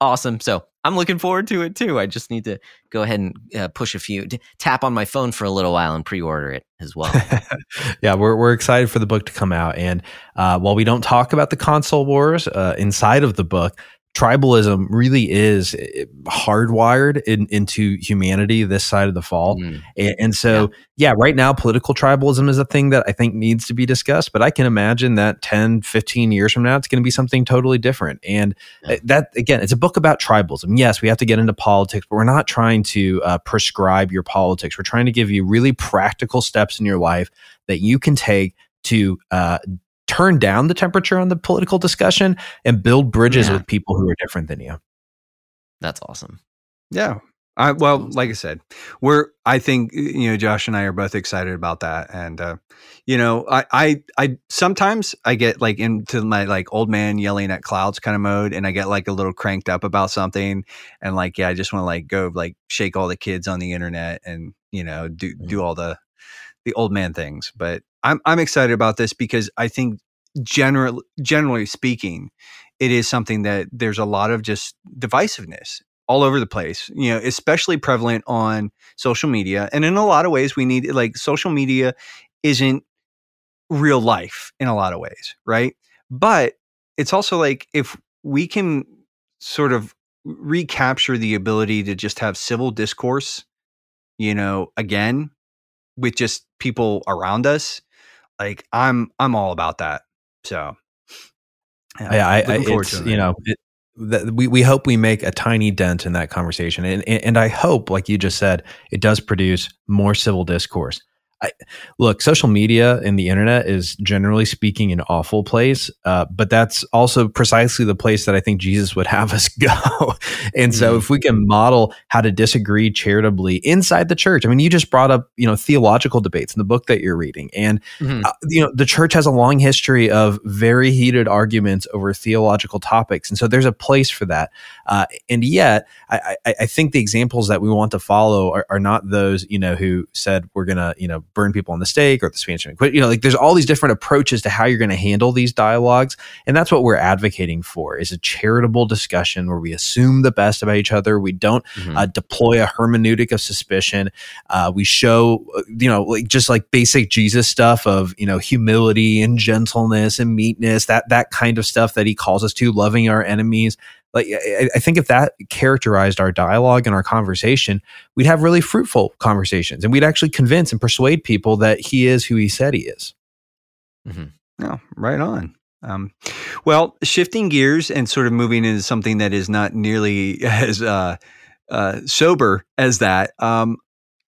awesome. So I'm looking forward to it too. I just need to go ahead and uh, push a few, t- tap on my phone for a little while and pre-order it as well. yeah, we're we're excited for the book to come out. And uh, while we don't talk about the console wars uh, inside of the book, tribalism really is eh, hardwired in, into humanity this side of the fall. Mm. And, and, so, yeah. yeah. right now, political tribalism is a thing that I think needs to be discussed. But I can imagine that 10, 15 years from now, it's going to be something totally different. And yeah. Eh, that, again, it's a book about tribalism. Yes, we have to get into politics, but we're not trying to uh, prescribe your politics. We're trying to give you really practical steps in your life that you can take to uh, turn down the temperature on the political discussion and build bridges yeah. with people who are different than you. That's awesome. Yeah. I, well, like I said, we're, I think, you know, Josh and I are both excited about that. And, uh, you know, I, I, I, sometimes I get like into my like old man yelling at clouds kind of mode and I get like a little cranked up about something. And like, yeah, I just want to like go like shake all the kids on the internet and, you know, do, mm-hmm. do all the, the old man things. But I'm I'm excited about this because I think generally generally speaking, it is something that there's a lot of just divisiveness all over the place. You know, especially prevalent on social media, and in a lot of ways, we need like social media isn't real life in a lot of ways, right? But it's also like if we can sort of recapture the ability to just have civil discourse, you know, again with just people around us, like I'm I'm all about that. So yeah, yeah I, I it's, you know, it, that we, we hope we make a tiny dent in that conversation. And, and I hope, like you just said, it does produce more civil discourse. I, look, social media and the internet is generally speaking an awful place, uh, but that's also precisely the place that I think Jesus would have us go. and so, mm-hmm. if we can model how to disagree charitably inside the church, I mean, you just brought up you know theological debates in the book that you're reading, and mm-hmm. uh, you know the church has a long history of very heated arguments over theological topics, and so there's a place for that. Uh, and yet, I, I, I, think the examples that we want to follow are, are not those you know who said we're gonna you know burn people on the stake or the Spanish quit. You know, like there's all these different approaches to how you're going to handle these dialogues. And that's what we're advocating for is a charitable discussion where we assume the best about each other. We don't mm-hmm. uh, deploy a hermeneutic of suspicion. Uh, we show, uh, you know, like just like basic Jesus stuff of, you know, humility and gentleness and meekness, that, that kind of stuff that he calls us to, loving our enemies like I, I, think if that characterized our dialogue and our conversation we'd have really fruitful conversations and we'd actually convince and persuade people that he is who he said he is mm-hmm. no right on um, well shifting gears and sort of moving into something that is not nearly as uh, uh, sober as that um,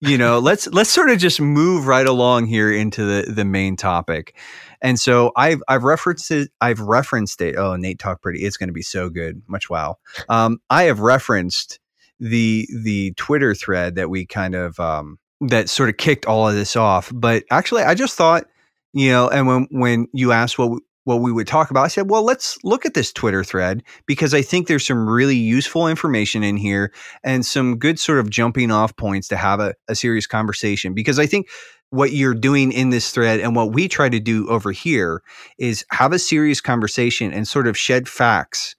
you know, let's let's sort of just move right along here into the the main topic. And so I've I've referenced it. I've referenced it. Oh, Nate talk pretty. It's going to be so good. Much wow. Um, I have referenced the the Twitter thread that we kind of um, that sort of kicked all of this off. But actually, I just thought, you know, and when when you asked what what we would talk about, I said, well, let's look at this Twitter thread because I think there's some really useful information in here and some good sort of jumping off points to have a, a serious conversation. Because I think what you're doing in this thread and what we try to do over here is have a serious conversation and sort of shed facts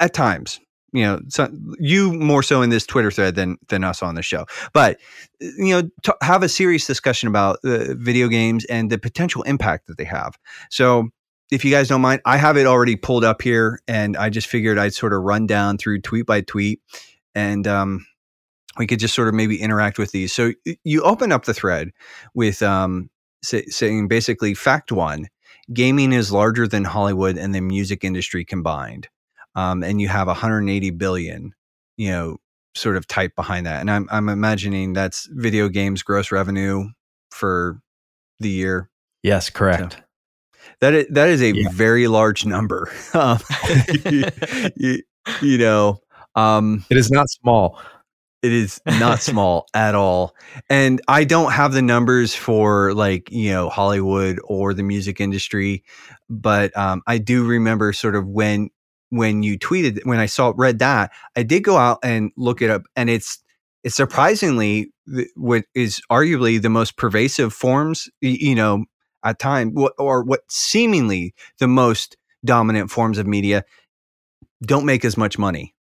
at times you know so you more so in this twitter thread than than us on the show. But you know to have a serious discussion about uh, video games and the potential impact that they have. So if you guys don't mind i have it already pulled up here and i just figured i'd sort of run down through tweet by tweet and um, we could just sort of maybe interact with these so you open up the thread with um, say, saying basically fact one gaming is larger than hollywood and the music industry combined um, and you have 180 billion, you know, sort of type behind that. And I'm I'm imagining that's video games gross revenue for the year. Yes, correct. So that is, that is a yeah. very large number. Um, you, you, you, know, um, it is not small. It is not small at all. And I don't have the numbers for like, you know, Hollywood or the music industry, but um, I do remember sort of when when you tweeted when I saw read that, I did go out and look it up, and it's it's surprisingly what is arguably the most pervasive forms, you know, at time or what seemingly the most dominant forms of media don't make as much money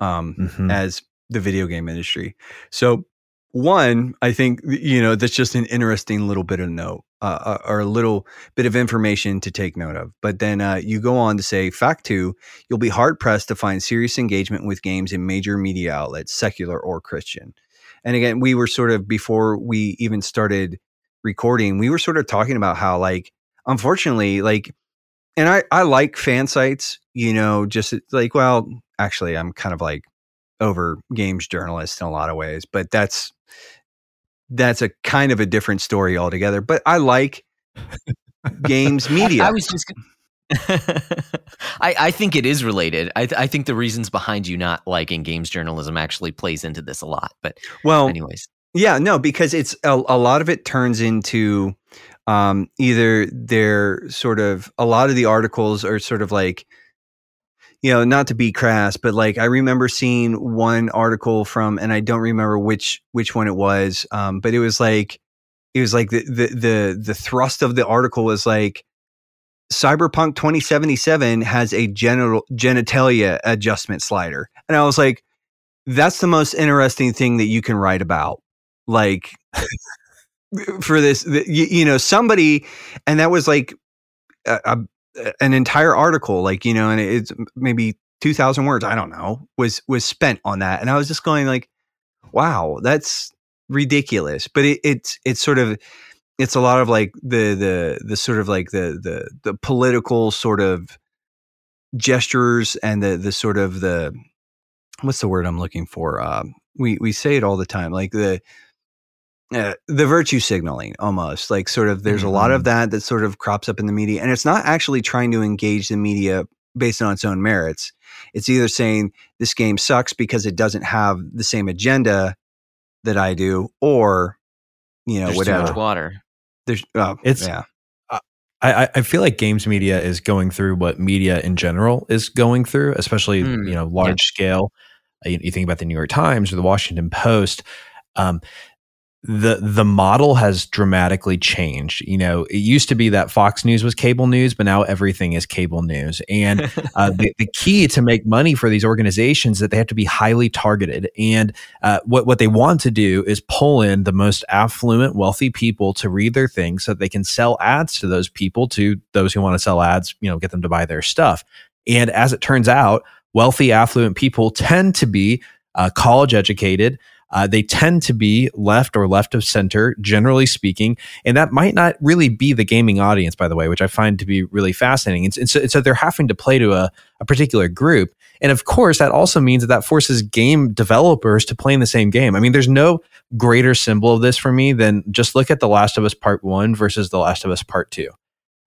um, mm-hmm. as the video game industry. So one, I think you know that's just an interesting little bit of note uh, uh, or a little bit of information to take note of. But then uh, you go on to say, fact two, you'll be hard pressed to find serious engagement with games in major media outlets, secular or Christian. And again, we were sort of before we even started recording, we were sort of talking about how like unfortunately, like, and I I like fan sites, you know, just like well, actually, I'm kind of like over games journalists in a lot of ways, but that's that's a kind of a different story altogether. But I like games media. I was just. I, I think it is related. I, th- I think the reasons behind you not liking games journalism actually plays into this a lot. But well, anyways, yeah, no, because it's a, a lot of it turns into um, either they're sort of a lot of the articles are sort of like you know, not to be crass, but like I remember seeing one article from, and I don't remember which which one it was, um, but it was like it was like the the the the thrust of the article was like Cyberpunk 2077 has a genital genitalia adjustment slider, and I was like, that's the most interesting thing that you can write about, like. for this you, you, know somebody and that was like a, an entire article, like you know, and it's maybe two thousand words. I don't know was was spent on that, and I was just going like, wow, that's ridiculous. But it, it's it's sort of it's a lot of like the the the sort of like the the the political sort of gestures and the the sort of the what's the word I'm looking for? Uh, we we say it all the time, like the uh, the virtue signaling almost like sort of there's mm-hmm. a lot of mm-hmm. that that sort of crops up in the media and it's not actually trying to engage the media based on its own merits it's either saying this game sucks because it doesn't have the same agenda that i do or you know there's whatever too much water there's oh, it's yeah I, I feel like games media is going through what media in general is going through, especially mm, you know large yeah. scale. You, you, think about the New York Times or the Washington Post. Um, the the model has dramatically changed. You know, it used to be that Fox News was cable news, but now everything is cable news. And uh, the, the, key to make money for these organizations that they have to be highly targeted. And uh, what what they want to do is pull in the most affluent, wealthy people to read their things, so that they can sell ads to those people, to those who want to sell ads. You know, get them to buy their stuff. And as it turns out, wealthy, affluent people tend to be uh, college educated Uh, they tend to be left or left of center, generally speaking, and that might not really be the gaming audience, by the way, which I find to be really fascinating. And, and, so, and so, they're having to play to a, a particular group, and of course, that also means that that forces game developers to play in the same game. I mean, there's no greater symbol of this for me than just look at The Last of Us Part One versus The Last of Us Part Two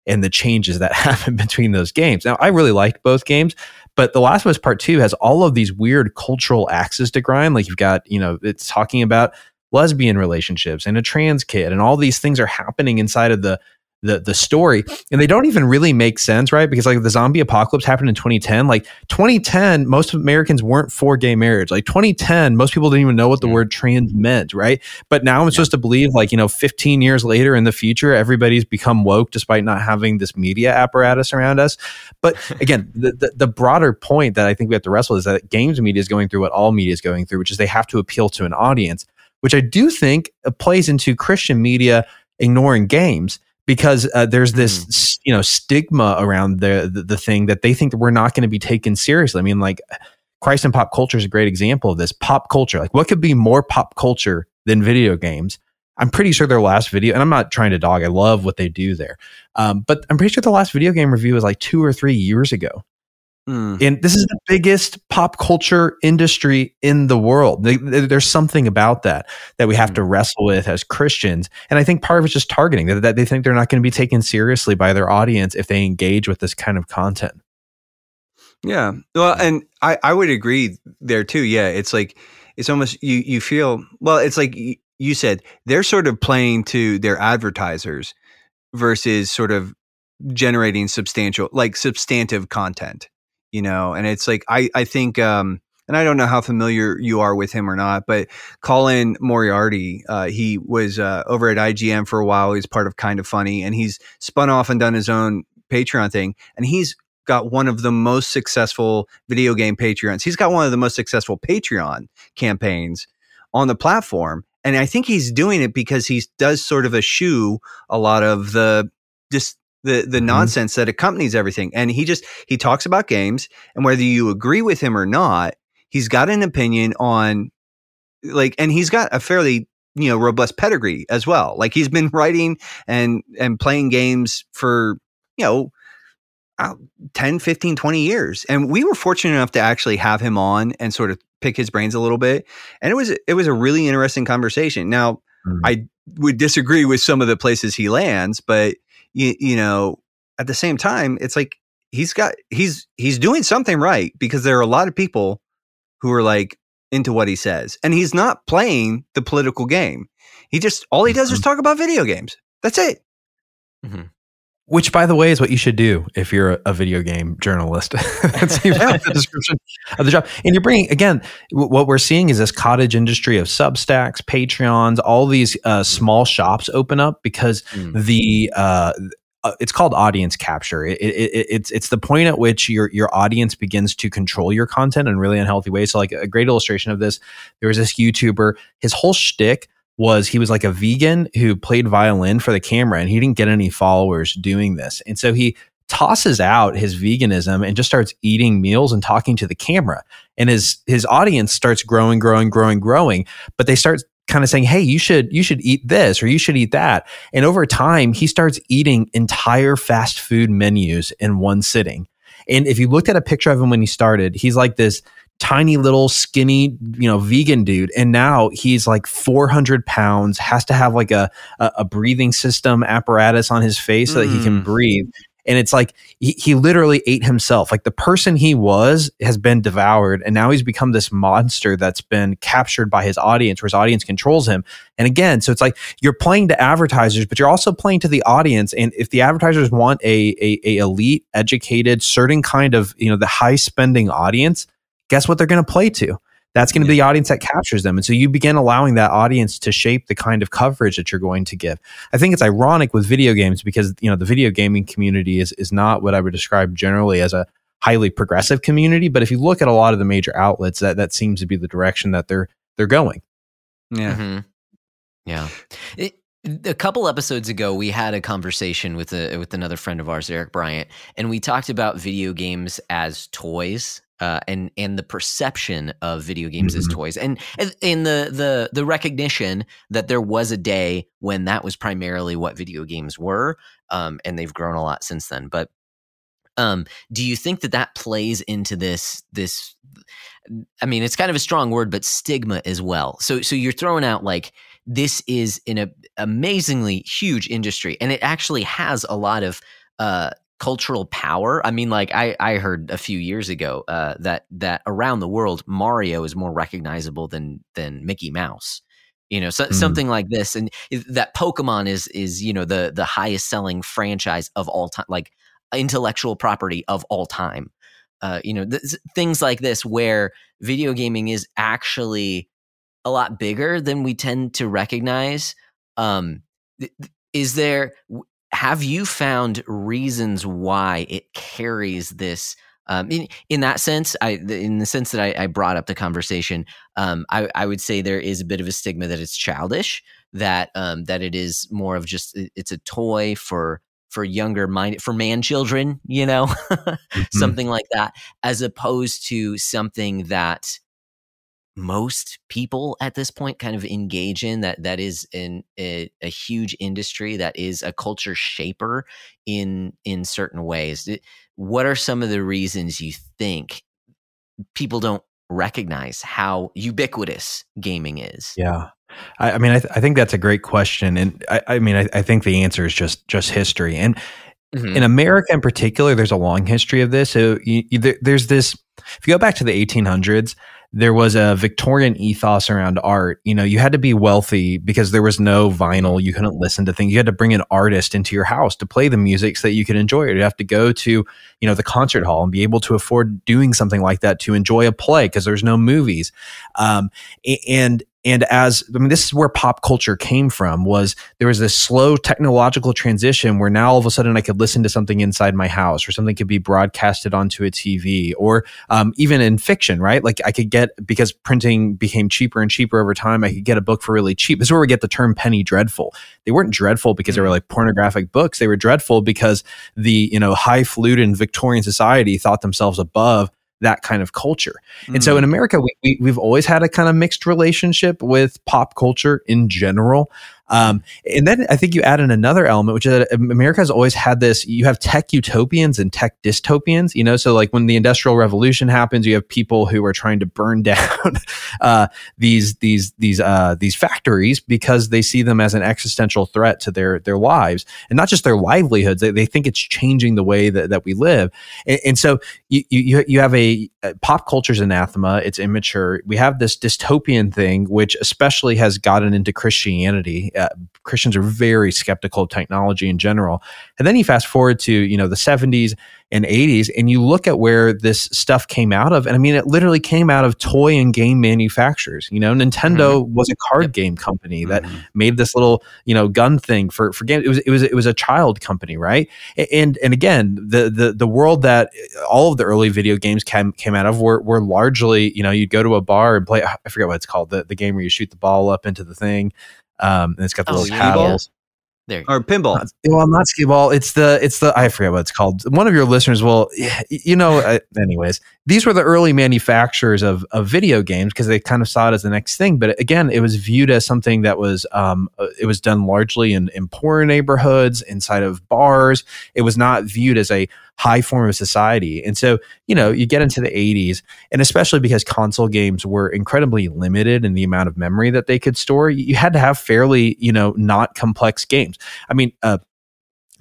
and the changes that happen between those games. Now, I really liked both games, but The Last of Us Part 2 has all of these weird cultural axes to grind. Like you've got, you know, it's talking about lesbian relationships and a trans kid and all these things are happening inside of the the the story. And they don't even really make sense right? Because like the zombie apocalypse happened in 2010 like 2010 most americans weren't for gay marriage. Like 2010 most people didn't even know what the word trans meant right? But now i'm yeah. supposed to believe like you know 15 years later in the future everybody's become woke despite not having this media apparatus around us. But again the, the, the broader point that i think we have to wrestle is that games media is going through what all media is going through which is they have to appeal to an audience which i do think uh, plays into christian media ignoring games because uh, there's this mm. you know stigma around the, the, the thing that they think that we're not going to be taken seriously. I mean, like Christ and pop culture is a great example of this. Pop culture, like what could be more pop culture than video games? I'm pretty sure their last video, and I'm not trying to dog. I love what they do there, um, but I'm pretty sure the last video game review was like two or three years ago. Mm. And this is the biggest pop culture industry in the world. There's something about that that we have mm. to wrestle with as Christians. And I think part of it's just targeting that, that they think they're not going to be taken seriously by their audience if they engage with this kind of content. Yeah. Well, and I, I would agree there too. Yeah. It's like, it's almost, you, you feel, well, it's like you said, they're sort of playing to their advertisers versus sort of generating substantial, like substantive content you know, and it's like I I think um and I don't know how familiar you are with him or not, but Colin Moriarty, uh, he was uh, over at IGN for a while. He's part of Kind of Funny, and he's spun off and done his own Patreon thing, and he's got one of the most successful video game Patreons. He's got one of the most successful Patreon campaigns on the platform. And I think he's doing it because he does sort of eschew a lot of the just the the mm-hmm. nonsense that accompanies everything. And he just he talks about games, and whether you agree with him or not, he's got an opinion on like, and he's got a fairly you know robust pedigree as well. Like he's been writing and and playing games for you know. 10 15 20 years and we were fortunate enough to actually have him on and sort of pick his brains a little bit and it was it was a really interesting conversation now mm-hmm. i would disagree with some of the places he lands but you, you know, at the same time, it's like he's got he's he's doing something right because there are a lot of people who are like into what he says, and he's not playing the political game. He just all he does mm-hmm. is talk about video games. That's it. Mm-hmm. Which, by the way, is what you should do if you're a, video game journalist. that seems like the description of the job. And you're bringing again, w- what we're seeing is this cottage industry of Substacks, Patreons, all these uh, small shops open up because mm. the uh, uh, it's called audience capture. It, it, it, it's it's the point at which your your audience begins to control your content in really unhealthy ways. So, like a great illustration of this, there was this YouTuber. His whole shtick was he was like a vegan who played violin for the camera and he didn't get any followers doing this. And so he tosses out his veganism and just starts eating meals and talking to the camera. And his his audience starts growing, growing, growing, growing, but they start kind of saying, "Hey, you should you should eat this or you should eat that." And over time, he starts eating entire fast food menus in one sitting. And if you looked at a picture of him when he started, he's like this tiny little skinny you know vegan dude. And now he's like 400 pounds has to have like a a, a breathing system apparatus on his face so that he can mm. breathe. And it's like he, he literally ate himself. Like the person he was has been devoured and now he's become this monster that's been captured by his audience where his audience controls him. And again so it's like you're playing to advertisers but you're also playing to the audience. And if the advertisers want a, a, a elite educated certain kind of you know the high spending audience guess what they're going to play to? That's going to be the audience that captures them. And so you begin allowing that audience to shape the kind of coverage that you're going to give. I think it's ironic with video games because, you know, the video gaming community is, is not what I would describe generally as a highly progressive community. But if you look at a lot of the major outlets, that, that seems to be the direction that they're, they're going. Yeah. Mm-hmm. Yeah. It, a couple episodes ago we had a conversation with a with another friend of ours eric bryant and we talked about video games as toys uh, and and the perception of video games mm-hmm. as toys. And in the the the recognition that there was a day when that was primarily what video games were um, and they've grown a lot since then. But um, do you think that that plays into this this i mean it's kind of a strong word but stigma as well. So so you're throwing out like this is an amazingly huge industry and it actually has a lot of uh, cultural power. I mean, like I, I heard a few years ago uh, that that around the world, Mario is more recognizable than than Mickey Mouse. You know, so, mm. something like this, and that Pokemon is is you know the the highest selling franchise of all time, like intellectual property of all time. Uh, you know, th- things like this where video gaming is actually a lot bigger than we tend to recognize. Um, is there? Have you found reasons why it carries this? Um, in in that sense, I in the sense that I, I brought up the conversation, um, I, I would say there is a bit of a stigma that it's childish, that um, that it is more of just it's a toy for for younger mind for man children, you know, mm-hmm. something like that, as opposed to something that most people at this point kind of engage in that that is in a, a, huge industry that is a culture shaper in in certain ways. What are some of the reasons you think people don't recognize how ubiquitous gaming is? Yeah. I, I mean I, th- I, think that's a great question and i, I mean I, I, think the answer is just just history and mm-hmm. in america in particular there's a long history of this so you, you, there's this if you go back to the 1800s there was a Victorian ethos around art. You know, you had to be wealthy because there was no vinyl. You couldn't listen to things. You had to bring an artist into your house to play the music so that you could enjoy it. You have to go to, you know, the concert hall and be able to afford doing something like that to enjoy a play because there's no movies. Um, and and as i mean this is where pop culture came from was there was this slow technological transition where now all of a sudden i could listen to something inside my house or something could be broadcasted onto a tv or um, even in fiction right? Like i could get because printing became cheaper and cheaper over time i could get a book for really cheap. This is where we get the term penny dreadful. They weren't dreadful because they were mm. like pornographic books. They were dreadful because the you know highfalutin victorian society thought themselves above that kind of culture. Mm. And so in mm. America, we, we, have always had a kind of mixed relationship with pop culture in general. Um, and then I think you add in another element, which is that America has always had this. You have tech utopians and tech dystopians. You know, so like when the Industrial Revolution happens, you have people who are trying to burn down uh, these these these uh, these factories because they see them as an existential threat to their their lives and not just their livelihoods. They, they think it's changing the way that, that we live. And, and so you, you you have a, a pop culture's anathema. It's immature. We have this dystopian thing, which especially has gotten into Christianity uh, Christians are very skeptical of technology in general. And then you fast forward to, you know, the 70s and 80s and you look at where this stuff came out of and I mean it literally came out of toy and game manufacturers. You know, Nintendo mm-hmm. was a card yep. game company that mm-hmm. made this little, you know, gun thing for for game it was it was it was a child company, right? And and again, the the the world that all of the early video games came came out of were were largely, you know, you'd go to a bar and play I forget what it's called, the the game where you shoot the ball up into the thing um, and it's got the oh, little paddles. There. Or pinball. well, not skee ball. It's the it's the I forget what it's called. One of your listeners will, you know. Uh, anyways, these were the early manufacturers of of video games because they kind of saw it as the next thing. But again, it was viewed as something that was um uh, it was done largely in in poor neighborhoods inside of bars. It was not viewed as a high form of society. And so, you know, you get into the 80s, and especially because console games were incredibly limited in the amount of memory that they could store, you had to have fairly, you know, not complex games. I mean, uh,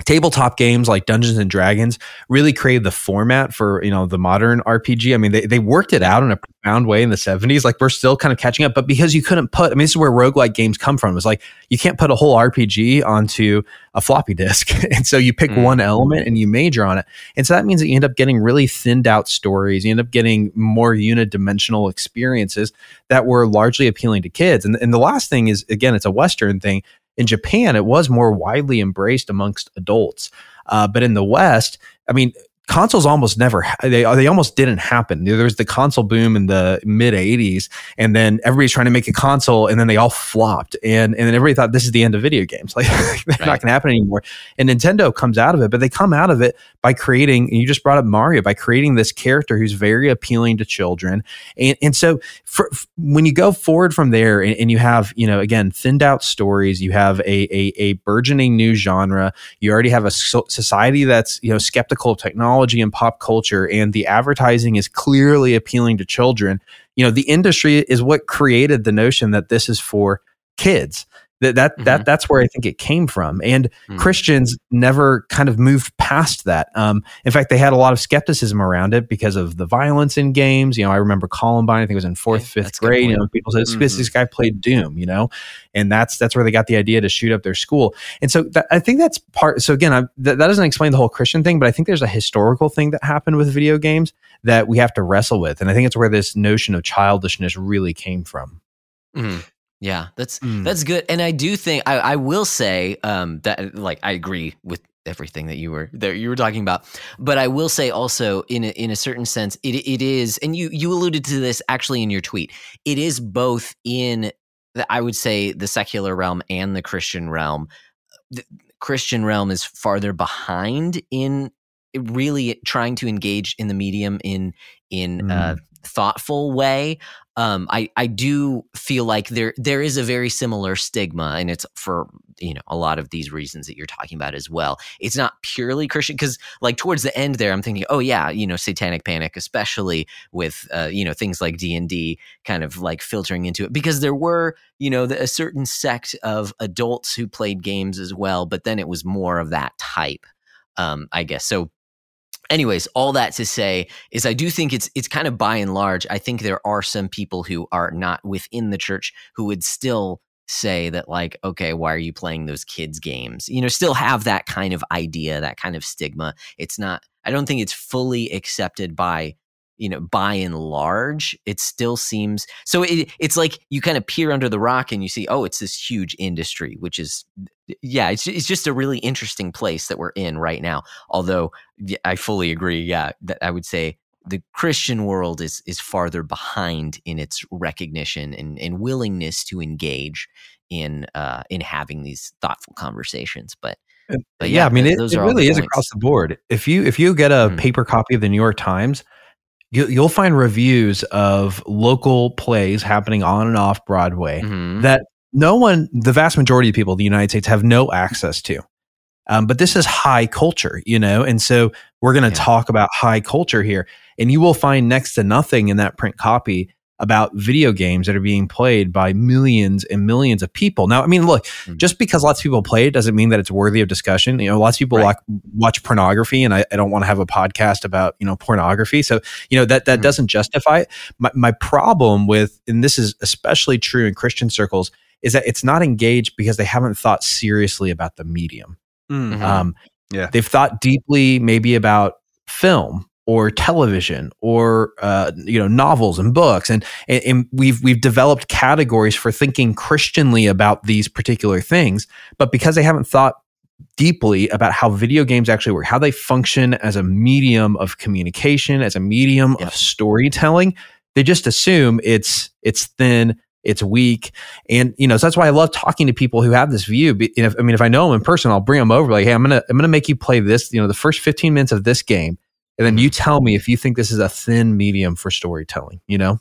tabletop games like Dungeons and Dragons really created the format for you know the modern RPG. I mean, they, they worked it out in a profound way in the 70s. Like we're still kind of catching up, but because you couldn't put, I mean, this is where roguelike games come from. It's like you can't put a whole RPG onto a floppy disk. and so you pick mm. one element and you major on it. And so that means that you end up getting really thinned out stories. You end up getting more unidimensional experiences that were largely appealing to kids. And, and the last thing is, again, it's a Western thing in Japan, it was more widely embraced amongst adults. Uh, but in the West, I mean, consoles almost never they they almost didn't happen. There was the console boom in the mid '80s, and then everybody's trying to make a console, and then they all flopped, and and then everybody thought this is the end of video games. Like they're right. not going to happen anymore. And Nintendo comes out of it, but they come out of it by creating. And you just brought up Mario by creating this character who's very appealing to children, and and so for, when you go forward from there, and, and you have you know again thinned out stories, you have a a, a burgeoning new genre. You already have a society that's you know skeptical of technology and pop culture, and the advertising is clearly appealing to children. You know, the industry is what created the notion that this is for kids that that, mm-hmm. that that's where I think it came from. And mm-hmm. Christians never kind of moved past that. Um, in fact, they had a lot of skepticism around it because of the violence in games. You know, I remember Columbine. I think it was in fourth, fifth grade. You know, people said mm-hmm. this guy played Doom. You know, and that's that's where they got the idea to shoot up their school. And so that, I think that's part. So again, I, that, that doesn't explain the whole Christian thing, but I think there's a historical thing that happened with video games that we have to wrestle with. And I think it's where this notion of childishness really came from. Mm-hmm. Yeah, that's mm. that's good. And I do think I, I will say um, that like I agree with everything that you were there you were talking about. But I will say also in a, in a certain sense it it is and you you alluded to this actually in your tweet. It is both in the, I would say the secular realm and the Christian realm. The Christian realm is farther behind in really trying to engage in the medium in in mm. uh, thoughtful way um, I I do feel like there there is a very similar stigma, and it's for you know a lot of these reasons that you're talking about as well. It's not purely Christian because like towards the end there, I'm thinking, oh yeah, you know, Satanic Panic, especially with uh, you know things like D and D, kind of like filtering into it because there were you know the, a certain sect of adults who played games as well, but then it was more of that type, um, I guess. So anyways all that to say is i do think it's it's kind of by and large i think there are some people who are not within the church who would still say that like okay why are you playing those kids games? You know still have that kind of idea that kind of stigma. It's not i don't think it's fully accepted by you know by and large it still seems so it, it's like you kind of peer under the rock and you see oh it's this huge industry which is yeah it's, it's just a really interesting place that we're in right now although i fully agree yeah that i would say the christian world is is farther behind in its recognition and, and willingness to engage in uh in having these thoughtful conversations but but yeah, yeah I mean, it, it really is across the board. If you if you get a mm. paper copy of the New York Times, you'll find reviews of local plays happening on and off Broadway mm-hmm. that no one, the vast majority of people in the United States have no access to. Um, but this is high culture, you know, and so we're going to yeah. talk about high culture here, and you will find next to nothing in that print copy about video games that are being played by millions and millions of people. Now, I mean, look, mm-hmm. just because lots of people play it doesn't mean that it's worthy of discussion. You know, lots of people right. like watch pornography, and I, I don't want to have a podcast about you know pornography. So you know that that mm-hmm. doesn't justify it. My, my problem with, and this is especially true in Christian circles, is that it's not engaged because they haven't thought seriously about the medium. Mm-hmm. Um, yeah, they've thought deeply, maybe about film or television or uh, you know novels and books. And, and, and we've we've developed categories for thinking christianly about these particular things. But because they haven't thought deeply about how video games actually work how they function as a medium of communication as a medium yeah. of storytelling they just assume it's it's thin it's weak. And you know so that's why i love talking to people who have this view. I mean if i know them in person i'll bring them over like hey i'm gonna i'm gonna make you play this you know the first 15 minutes of this game and then you tell me if you think this is a thin medium for storytelling you know?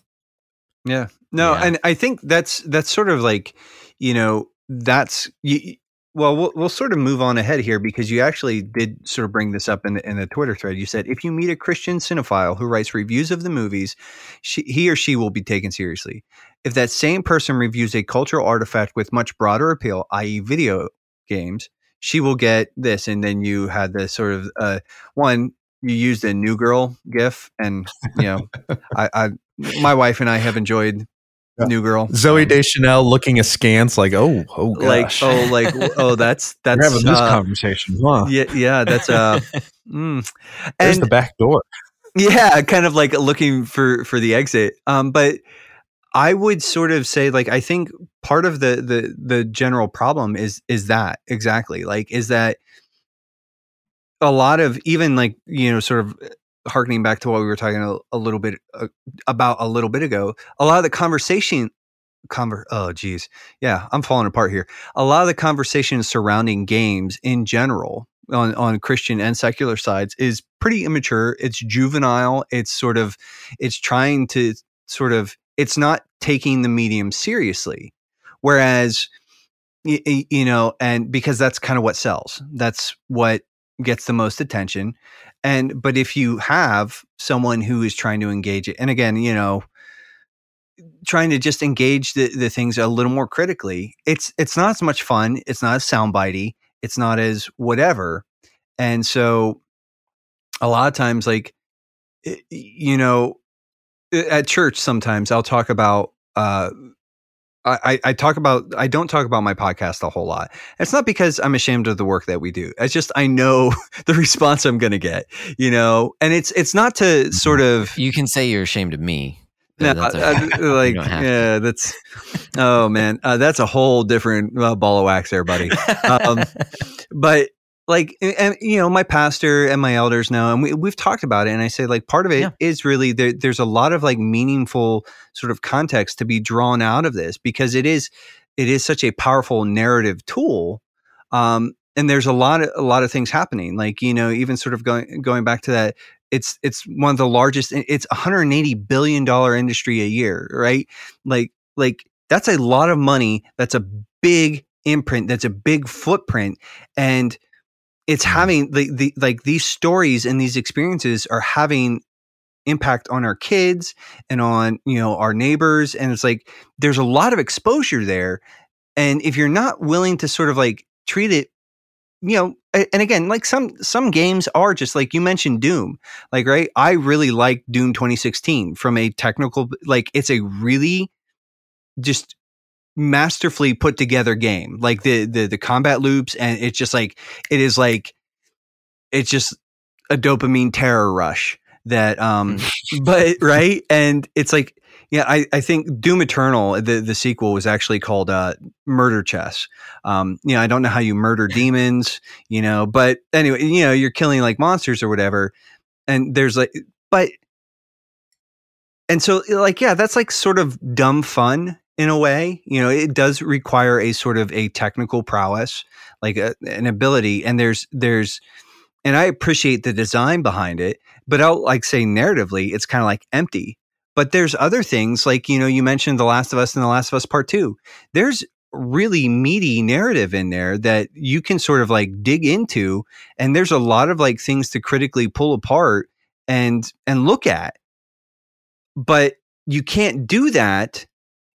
Yeah. No yeah. and i think that's that's sort of like you know that's you, well, well we'll sort of move on ahead here because you actually did sort of bring this up in, in a twitter thread. You said if you meet a christian cinephile who writes reviews of the movies she, he or she will be taken seriously. If that same person reviews a cultural artifact with much broader appeal i.e video games she will get this. And then you had this sort of uh, one you used a new girl gif and you know I, I my wife and i have enjoyed yeah. new girl Zooey um, deschanel looking askance like oh oh gosh. like oh like oh that's that's We're having this uh, conversation huh? yeah yeah that's uh mm. there's the back door yeah kind of like looking for for the exit um but I would sort of say like I think part of the the the general problem is is that exactly like is that a lot of even like you know sort of harkening back to what we were talking a, a little bit uh, about a little bit ago a lot of the conversation conver- oh geez. Yeah i'm falling apart here. A lot of the conversation surrounding games in general on, on christian and secular sides is pretty immature. It's juvenile. It's sort of it's trying to sort of it's not taking the medium seriously. Whereas y- y- you know and because that's kind of what sells. That's what gets the most attention and but if you have someone who is trying to engage it and again you know trying to just engage the, the things a little more critically it's it's not as much fun it's not as soundbitey it's not as whatever and so a lot of times like you know at church sometimes i'll talk about uh I, I talk about I don't talk about my podcast a whole lot. It's not because I'm ashamed of the work that we do. It's just I know the response I'm going to get, you know. And it's it's not to sort of You can say you're ashamed of me. no, That's okay. uh, like don't to. yeah, that's oh man, uh, that's a whole different uh, ball of wax there, buddy. um, but like and you know my pastor and my elders know and we, we've talked about it and i say like part of it is Yeah. really there, there's a lot of like meaningful sort of context to be drawn out of this because it is it is such a powerful narrative tool um and there's a lot of a lot of things happening like you know even sort of going going back to that it's it's one of the largest it's 180 billion dollar industry a year right like like that's a lot of money that's a big imprint that's a big footprint and it's Mhm. having the, the like these stories and these experiences are having impact on our kids and on you know our neighbors and it's like there's a lot of exposure there and if you're not willing to sort of like treat it you know and again like some some games are just like you mentioned doom like right i really like doom 2016 from a technical like it's a really just masterfully put together game. Like the the the combat loops and it's just like it is like it's just a dopamine terror rush that um but right? And it's like yeah i i think doom eternal the the sequel was actually called uh murder chess. Um you know i don't know how you murder demons you know but anyway you know you're killing like monsters or whatever and there's like but and so like yeah that's like sort of dumb fun in a way you know it does require a sort of a technical prowess like a, an ability and there's there's and i appreciate the design behind it but i'll like say narratively it's kind of like empty. But there's other things like you know you mentioned the last of us and the last of us part two. There's really meaty narrative in there that you can sort of like dig into and there's a lot of like things to critically pull apart and and look at. But you can't do that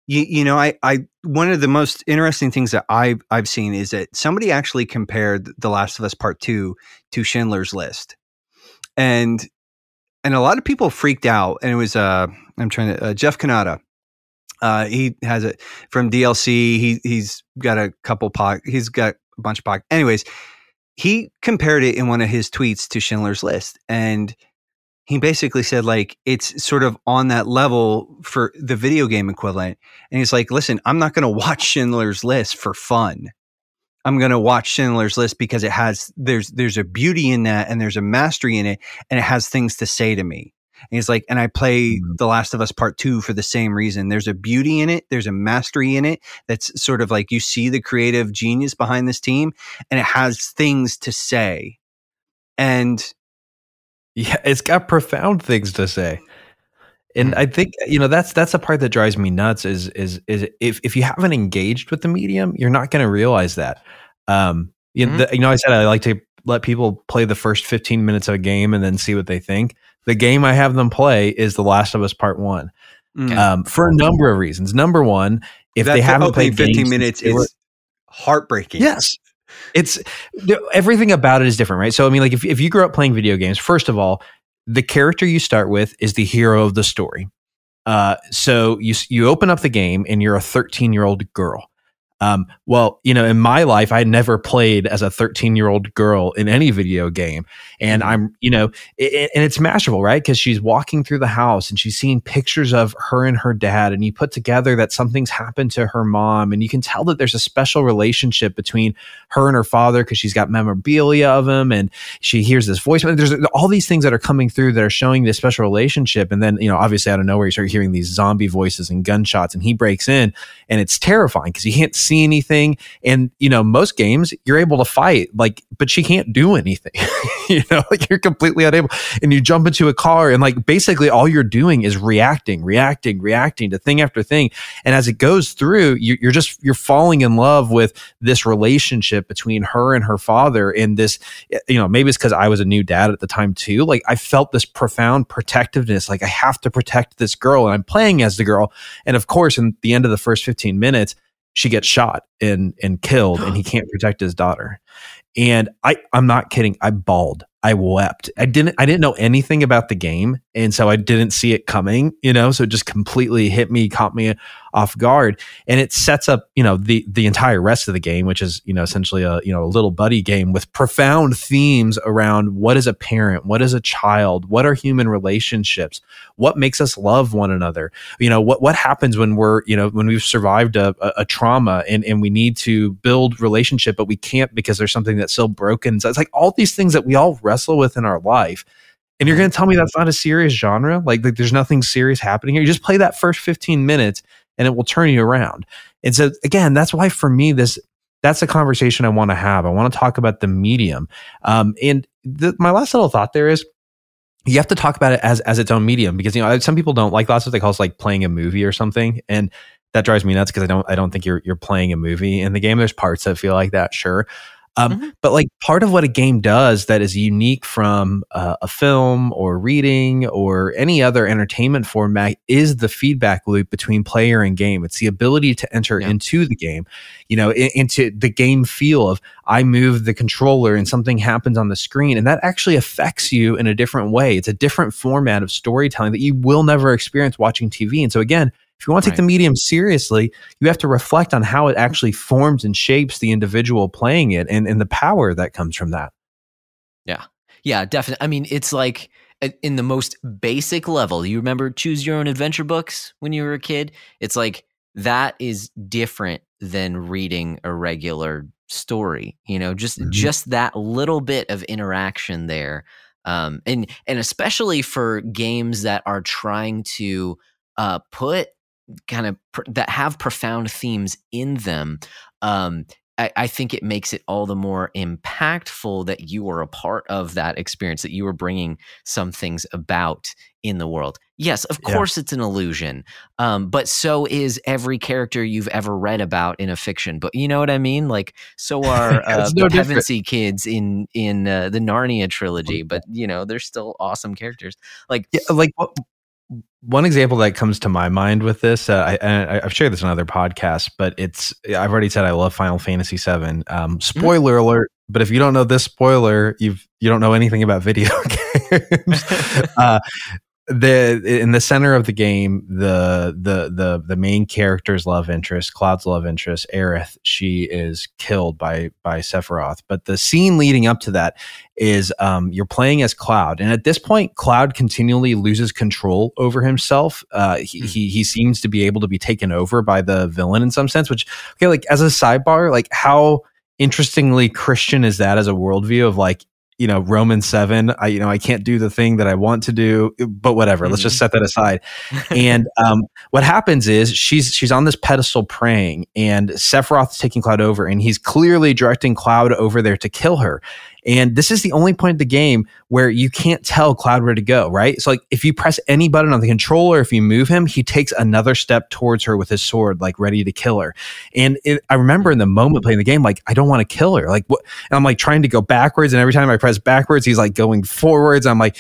you, you know I, I one of the most interesting things that I've, I've seen is that somebody actually compared the last of us part two to schindler's list and and a lot of people freaked out and it was uh i'm trying to uh, jeff Cannata. uh he has it from dlc he he's got a couple pod he's got a bunch of pod anyways he compared it in one of his tweets to schindler's list and he basically said like it's sort of on that level for the video game equivalent. And he's like listen i'm not going to watch schindler's list for fun. I'm going to watch schindler's list because it has there's there's a beauty in that and there's a mastery in it and it has things to say to me. And he's like and i play Mhm. the last of us part 2 for the same reason. There's a beauty in it there's a mastery in it that's sort of like you see the creative genius behind this team and it has things to say. And Yeah, it's got profound things to say. And Hmm. I think you know that's that's the part that drives me nuts is is is if if you haven't engaged with the medium, you're not going to realize that. Um, you, know, Mhm. the, you know, I said I like to let people play the first 15 minutes of a game and then see what they think. The game I have them play is The Last of Us Part One, mm, um, for a number of reasons. Number one, if that they haven't played 15 games minutes is heartbreaking Yes. It's everything about it is different, right? So, I mean, like if, if you grew up playing video games, first of all, the character you start with is the hero of the story. Uh, so you, you open up the game and you're a 13 year old girl. Um, well, you know, in my life, I never played as a 13 year old girl in any video game. And Mhm. I'm, you know, it, and it's masterful, right? Because she's walking through the house and she's seeing pictures of her and her dad. And you put together that something's happened to her mom. And you can tell that there's a special relationship between her and her father because she's got memorabilia of him and she hears this voice. There's all these things that are coming through that are showing this special relationship. And then, you know, obviously out of nowhere, you start hearing these zombie voices and gunshots and he breaks in and it's terrifying because you can't see anything. And, you know, most games you're able to fight, like, but she can't do anything. you know, like you're completely unable. And you jump into a car and like basically all you're doing is reacting, reacting, reacting to thing after thing. And as it goes through, you, you're just, you're falling in love with this relationship between her and her father. And this, you know, maybe it's because I was a new dad at the time too. Like I felt this profound protectiveness. Like I have to protect this girl and I'm playing as the girl. And of course, in the end of the first 15 minutes, she gets shot and and killed and he can't protect his daughter. And i i'm not kidding i bawled i wept. I didn't i didn't know anything about the game. And so i didn't see it coming you know so it just completely hit me caught me off guard. And it sets up you know the the entire rest of the game which is you know essentially a you know a little buddy game with profound themes around what is a parent what is a child what are human relationships what makes us love one another. You know what what happens when we're you know when we've survived a, a, a trauma and and we need to build relationship but we can't because there's something that's still broken. So it's like all these things that we all wrestle with in our life. And you're going to tell me that's not a serious genre? Like, like there's nothing serious happening here? You just play that first 15 minutes and it will turn you around and so again that's why for me this that's a conversation i want to have i want to talk about the medium um, and the, my last little thought there is you have to talk about it as as its own medium because you know some people don't like lots of they call it like playing a movie or something and that drives me nuts because I don't I don't think you're you're playing a movie in the game. There's parts that feel like that, sure. Um, Mhm. But like part of what a game does that is unique from uh, a film or reading or any other entertainment format is the feedback loop between player and game. It's the ability to enter Yeah. into the game, you know, in, into the game feel of I move the controller and something happens on the screen, and that actually affects you in a different way. It's a different format of storytelling that you will never experience watching TV. And so again. If you want to take Right. the medium seriously, you have to reflect on how it actually forms and shapes the individual playing it and, and the power that comes from that. Yeah, Yeah, definitely. I mean, it's like in the most basic level. You remember choose your own adventure books when you were a kid? It's like that is different than reading a regular story. You know, just Mhm. just that little bit of interaction there. Um, and and especially for games that are trying to uh, put kind of pr- that have profound themes in them. Um, I, I think it makes it all the more impactful that you were a part of that experience, that you were bringing some things about in the world. Yes, of Yeah. course, it's an illusion, um, but so is every character you've ever read about in a fiction. But you know what I mean? Like, so are uh, no the. Pevensie kids in in uh, the Narnia trilogy. But you know, they're still awesome characters. Like, Yeah, like what, one example that comes to my mind with this, uh, I, I've shared this on other podcasts, but it's I've already said I love Final Fantasy VII. Um, spoiler alert! But if you don't know this spoiler, you've you don't know anything about video games. uh, the in the center of the game, the the the the main character's love interest, Cloud's love interest, Aerith, she is killed by by Sephiroth. But the scene leading up to that is um, you're playing as Cloud, and at this point, Cloud continually loses control over himself. Uh, he, Hmm. he he seems to be able to be taken over by the villain in some sense. Which okay, like as a sidebar, like how interestingly Christian is that as a worldview of like you know Roman seven. I you know I can't do the thing that I want to do, but whatever. Let's just set that aside. and um, what happens is she's she's on this pedestal praying, and Sephiroth's taking Cloud over, and he's clearly directing Cloud over there to kill her. And this is the only point of the game where you can't tell Cloud where to go, right? So like if you press any button on the controller, if you move him, he takes another step towards her with his sword, like ready to kill her. And it, I remember in the moment playing the game, like I don't want to kill her. Like what? And I'm like trying to go backwards, and every time I press backwards, he's like going forwards. I'm like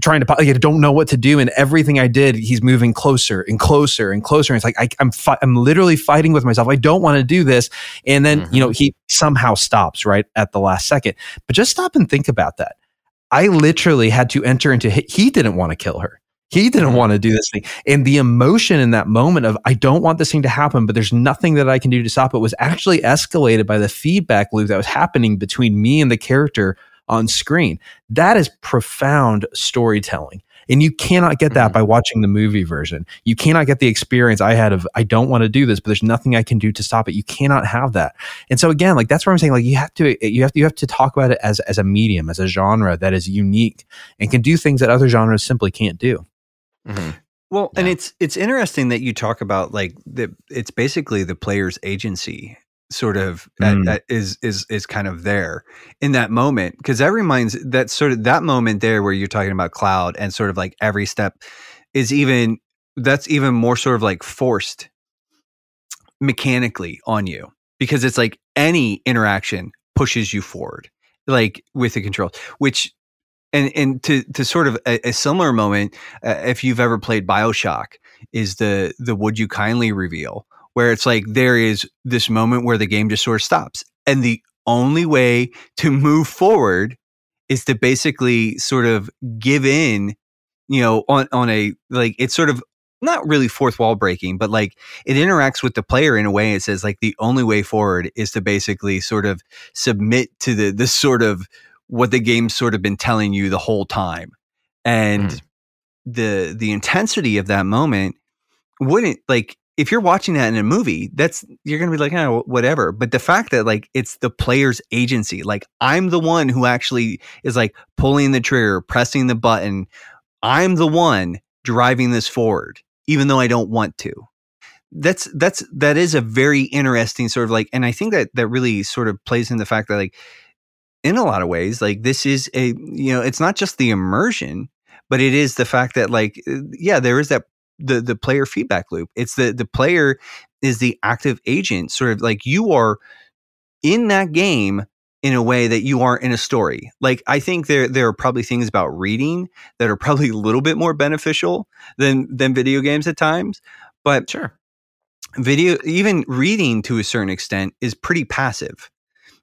trying to, like, I don't know what to do, and everything I did, he's moving closer and closer and closer. And it's like I, I'm fi- I'm literally fighting with myself. I don't want to do this, and then you know he somehow stops right at the last second. But just stop and think about that. I literally had to enter into. He didn't want to kill her. He didn't Mhm. want to do this thing. And the emotion in that moment of, I don't want this thing to happen, but there's nothing that I can do to stop it was actually escalated by the feedback loop that was happening between me and the character on screen. That is profound storytelling. And you cannot get that Mhm. by watching the movie version. You cannot get the experience I had of, I don't want to do this, but there's nothing I can do to stop it. You cannot have that. And so again, like that's where I'm saying, like you have to, you have to, you have to talk about it as, as a medium, as a genre that is unique and can do things that other genres simply can't do. Mhm. Well, and it's it's interesting that you talk about like the it's basically the player's agency sort of at- Mm. at- is is is kind of there in that moment because that reminds that sort of that moment there where you're talking about cloud and sort of like every step is even that's even more sort of like forced mechanically on you because it's like any interaction pushes you forward like with the controls which and and to to sort of a, a similar moment uh, if you've ever played bioshock is the the would you kindly reveal where it's like there is this moment where the game just sort of stops. And the only way to move forward is to basically sort of give in you know on on a like it's sort of not really fourth wall breaking but like it interacts with the player in a way. It says like the only way forward is to basically sort of submit to the this sort of what the game's sort of been telling you the whole time. And Mm. the the intensity of that moment wouldn't like if you're watching that in a movie that's you're gonna be like oh whatever. But the fact that like it's the player's agency like i'm the one who actually is like pulling the trigger pressing the button. I'm the one driving this forward even though i don't want to. That's that's that is a very interesting sort of like and i think that that really sort of plays in the fact that like in a lot of ways like this is a you know it's not just the immersion but it is the fact that like uh, yeah there is that the the player feedback loop. It's the the player is the active agent sort of like you are in that game in a way that you aren't in a story. Like i think there there are probably things about reading that are probably a little bit more beneficial than than video games at times but Sure. video even reading to a certain extent is pretty passive.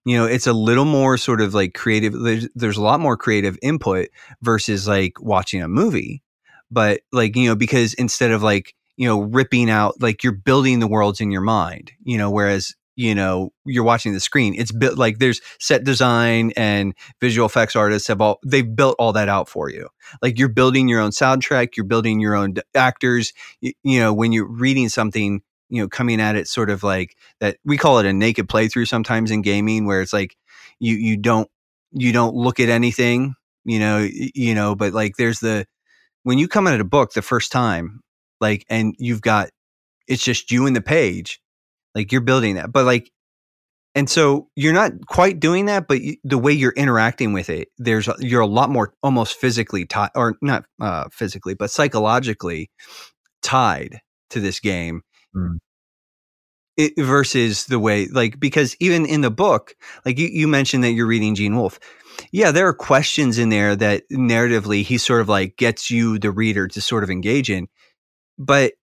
You know it's a little more sort of like creative there's, there's a lot more creative input versus like watching a movie but like you know because instead of like you know ripping out like you're building the worlds in your mind you know whereas you know you're watching the screen. It's built like there's set design and visual effects artists have all they've built all that out for you. Like you're building your own soundtrack you're building your own actors you, you know when you're reading something you know coming at it sort of like that we call it a naked playthrough sometimes in gaming where it's like you you don't you don't look at anything you know you know but like there's the when you come out at a book the first time like and you've got it's just you and the page like you're building that but like and so you're not quite doing that but you, the way you're interacting with it there's a- you're a lot more almost physically tied or not uh physically but psychologically tied to this game Mm. it, versus the way like because even in the book like you, you mentioned that you're reading gene wolfe yeah there are questions in there that narratively he sort of like gets you the reader to sort of engage in but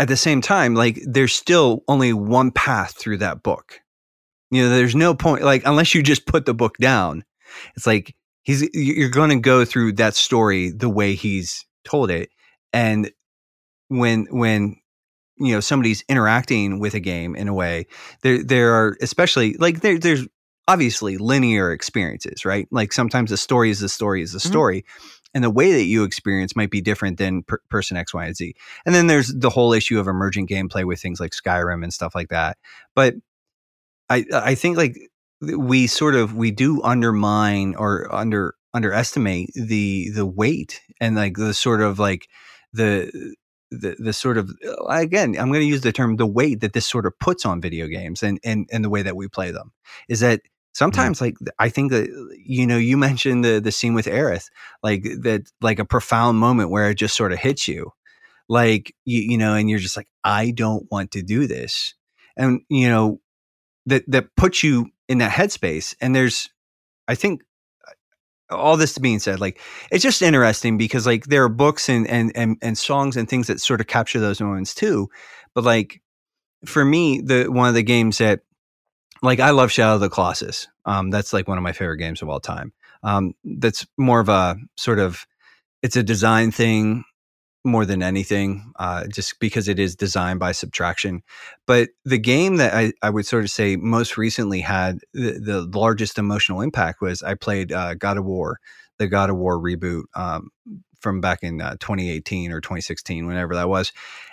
at the same time like there's still only one path through that book. You know there's no point like unless you just put the book down it's like he's you're going to go through that story the way he's told it and when when you know somebody's interacting with a game in a way there there are especially like there there's obviously linear experiences right? Like sometimes the story is the story is the Mhm. story and the way that you experience might be different than per- person x y and z. And then there's the whole issue of emergent gameplay with things like skyrim and stuff like that. But i i think like we sort of we do undermine or under underestimate the the weight and like the sort of like the the the sort of again I'm going to use the term the weight that this sort of puts on video games and and and the way that we play them is that sometimes like I think that you know you mentioned the the scene with Aerith like that like a profound moment where it just sort of hits you like you you know and you're just like I don't want to do this and you know that that puts you in that headspace and there's I think uh, all this being said, like it's just interesting because like there are books and and and and songs and things that sort of capture those moments too. But like for me, the one of the games that like I love Shadow of the Colossus. Um, that's like one of my favorite games of all time. Um, that's more of a sort of it's a design thing more than anything, uh, just because it is designed by subtraction. But the game that I, I would sort of say most recently had the, the largest emotional impact was I played uh, God of War, the God of War reboot um, from back in uh, 2018 or 2016, whenever that was.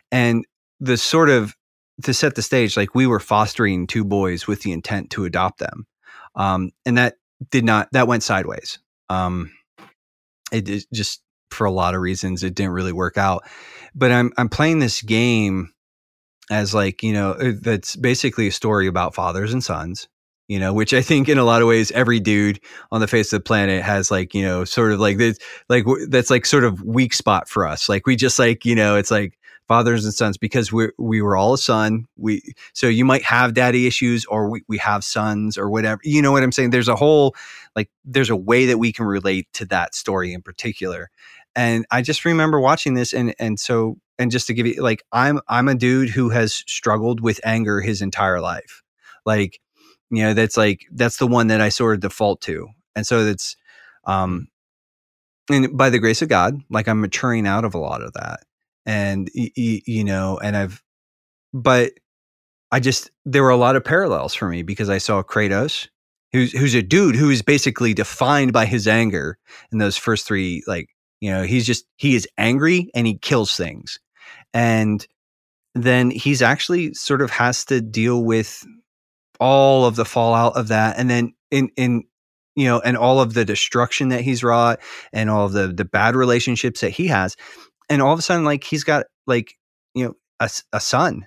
And the sort of to set the stage, like we were fostering two boys with the intent to adopt them. Um, and that did not, that went sideways. Um, it, it just for a lot of reasons it didn't really work out but i'm i'm playing this game as like you know uh, that's basically a story about fathers and sons you know which i think in a lot of ways every dude on the face of the planet has like you know sort of like this like that's like sort of weak spot for us like we just like you know it's like fathers and sons because we we were all a son we so you might have daddy issues or we, we have sons or whatever you know what i'm saying there's a whole like there's a way that we can relate to that story in particular and I just remember watching this and and so and just to give you like I'm I'm a dude who has struggled with anger his entire life. Like, you know, that's like that's the one that I sort of default to. And so that's um and by the grace of God, like I'm maturing out of a lot of that. And you know, and I've but I just there were a lot of parallels for me because I saw Kratos who's who's a dude who is basically defined by his anger in those first three like you know, he's just, he is angry and he kills things. And then he's actually sort of has to deal with all of the fallout of that. And then in, in, you know, and all of the destruction that he's wrought and all of the, the bad relationships that he has. And all of a sudden, like, he's got like, you know, a, a son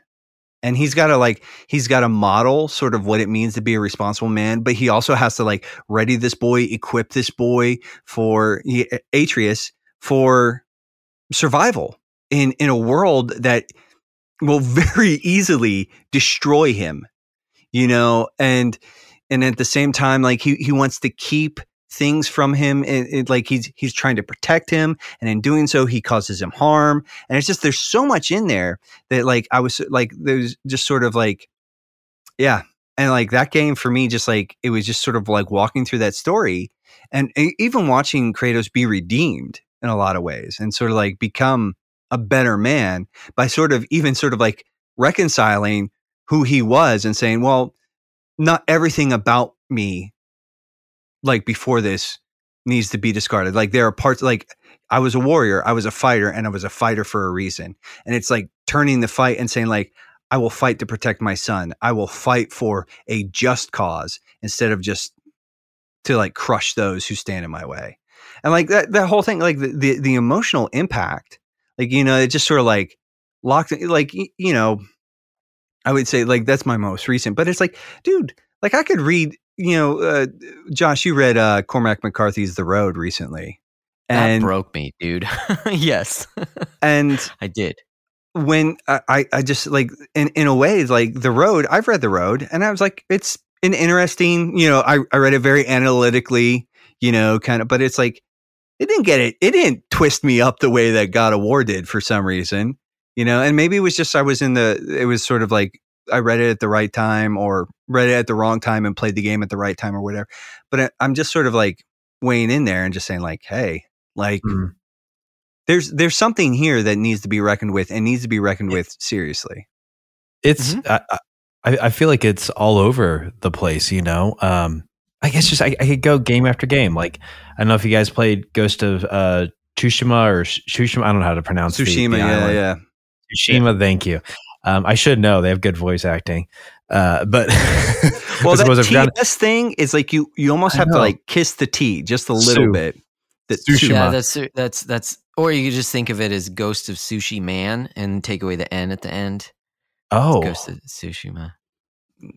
and he's got to like he's got to model sort of what it means to be a responsible man but he also has to like ready this boy equip this boy for atreus for survival in in a world that will very easily destroy him you know and and at the same time like he he wants to keep things from him and, like he's he's trying to protect him and in doing so he causes him harm. And it's just there's so much in there that like i was like there's just sort of like yeah. And like that game for me just like it was just sort of like walking through that story and even watching kratos be redeemed in a lot of ways and sort of like become a better man by sort of even sort of like reconciling who he was and saying, well, not everything about me, like before this, needs to be discarded. Like there are parts, like I was a warrior, I was a fighter, and I was a fighter for a reason. And it's like turning the fight and saying, like, I will fight to protect my son. I will fight for a just cause instead of just to like crush those who stand in my way and like that that whole thing like the, the, the emotional impact like you know it just sort of like locked like you know i would say like that's my most recent but it's like dude like i could read you know uh, josh you read uh cormac mccarthy's the road recently and that broke me dude yes and i did when I, I just like in, in a way like the road i've read the road and i was like it's an interesting you know i, I read it very analytically you know kind of but it's like it didn't get it. It didn't twist me up the way that God of War did for some reason, you know. And maybe it was just I was in the. It was sort of like I read it at the right time or read it at the wrong time and played the game at the right time or whatever. But I, I'm just sort of like weighing in there and just saying like, hey, like. Mm. There's there's something here that needs to be reckoned with and needs to be reckoned with seriously. It's mm-hmm. I, I, I feel like it's all over the place, you know. Um, I guess just I, I, could go game after game. Like I don't know if you guys played Ghost of uh, Tsushima or Tsushima. I don't know how to pronounce Tsushima. The, the yeah, yeah. Tsushima. Thank you. Um, I should know. They have good voice acting. Uh, but well, that TS thing is like you you almost have to like kiss the T just a little Su. bit. That Tsushima. Yeah, that's that's that's. Or you could just think of it as Ghost of Sushi Man and take away the N at the end. Oh, Ghost of Tsushima.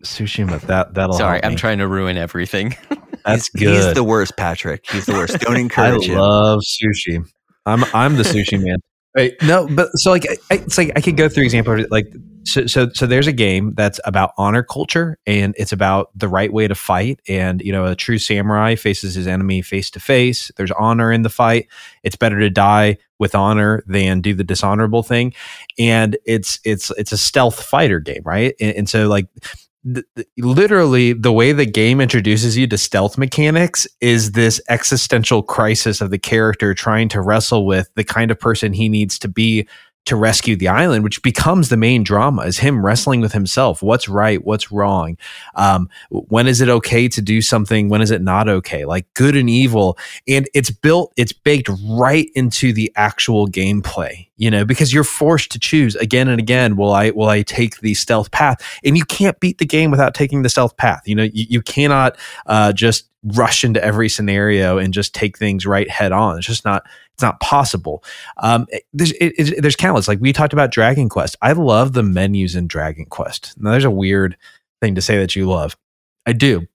Tsushima. That that'll. Sorry, I'm trying to ruin everything. That's he's, good. He's the worst, Patrick. He's the worst. Don't encourage I him. I love sushi. I'm I'm the sushi man. Wait, no, but so like I, it's like I could go through examples like so, so so there's a game that's about honor culture and it's about the right way to fight and you know a true samurai faces his enemy face to face. There's honor in the fight. It's better to die with honor than do the dishonorable thing. And it's it's it's a stealth fighter game right? And, and so like literally the way the game introduces you to stealth mechanics is this existential crisis of the character trying to wrestle with the kind of person he needs to be to rescue the island, which becomes the main drama is him wrestling with himself. What's right? What's wrong? Um, when is it okay to do something? When is it not okay? Like good and evil. And it's built, it's baked right into the actual gameplay, you know, because you're forced to choose again and again. Will I, will I take the stealth path? And you can't beat the game without taking the stealth path. You know, you, you cannot, uh, just rush into every scenario and just take things right head on. It's just not, it's not possible. Um, there's it, it, there's countless. Like we talked about Dragon Quest. I love the menus in Dragon Quest. Now there's a weird thing to say that you love. I do.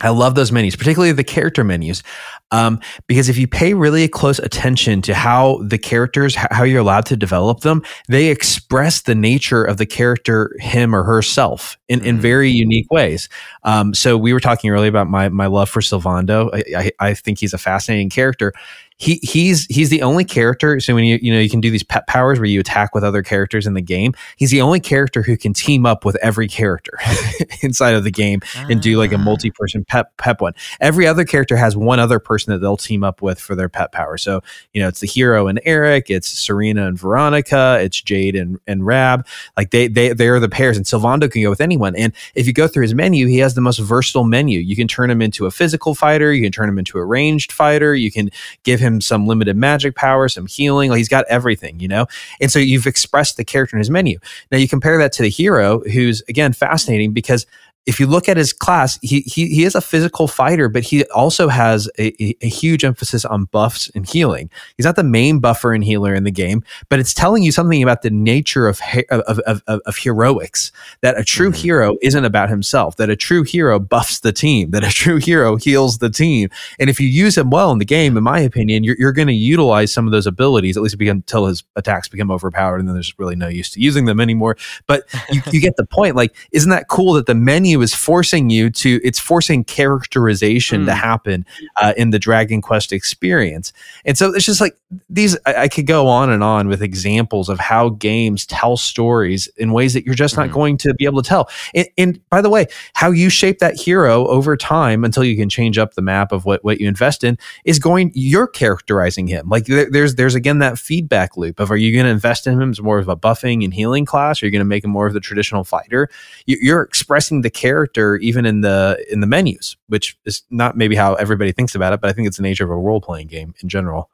I love those menus, particularly the character menus, um, because if you pay really close attention to how the characters, how you're allowed to develop them, they express the nature of the character, him or herself, in, in mm-hmm. very unique ways. Um, so we were talking earlier about my my love for Sylvando. I, I, I think he's a fascinating character, he he's he's the only character. So when you you know you can do these pet powers where you attack with other characters in the game. He's the only character who can team up with every character inside of the game ah. and do like a ah. multi-person pet pep one. Every other character has one other person that they'll team up with for their pet power. So you know it's the hero and Erik, it's Serena and Veronica, it's Jade and and Rab. Like they they they are the pairs, and Sylvando can go with anyone. And if you go through his menu, he has the most versatile menu. You can turn him into a physical fighter, you can turn him into a ranged fighter, you can give him some limited magic power, some healing. Like he's got everything, you know? And so you've expressed the character in his menu. Now you compare that to the hero, who's again fascinating because if you look at his class, he, he, he is a physical fighter, but he also has a, a, huge emphasis on buffs and healing. He's not the main buffer and healer in the game, but it's telling you something about the nature of, of, of, of, of heroics that a true mm-hmm. hero isn't about himself, that a true hero buffs the team, that a true hero heals the team. And if you use him well in the game, in my opinion, you're, you're going to utilize some of those abilities, at least until his attacks become overpowered and then there's really no use to using them anymore. But you, you get the point. Like, isn't that cool that the menu menu is forcing you to it's forcing characterization mm. to happen uh, in the dragon quest experience. And so it's just like these I, I, could go on and on with examples of how games tell stories in ways that you're just not hmm. going to be able to tell. And, and, by the way how you shape that hero over time until you can change up the map of what, what you invest in is going you're characterizing him. Like there, there's there's again that feedback loop of are you going to invest in him as more of a buffing and healing class? Or are you going to make him more of the traditional fighter? You, you're expressing the character even in the in the menus, which is not maybe how everybody thinks about it, but I think it's the nature of a role playing game in general.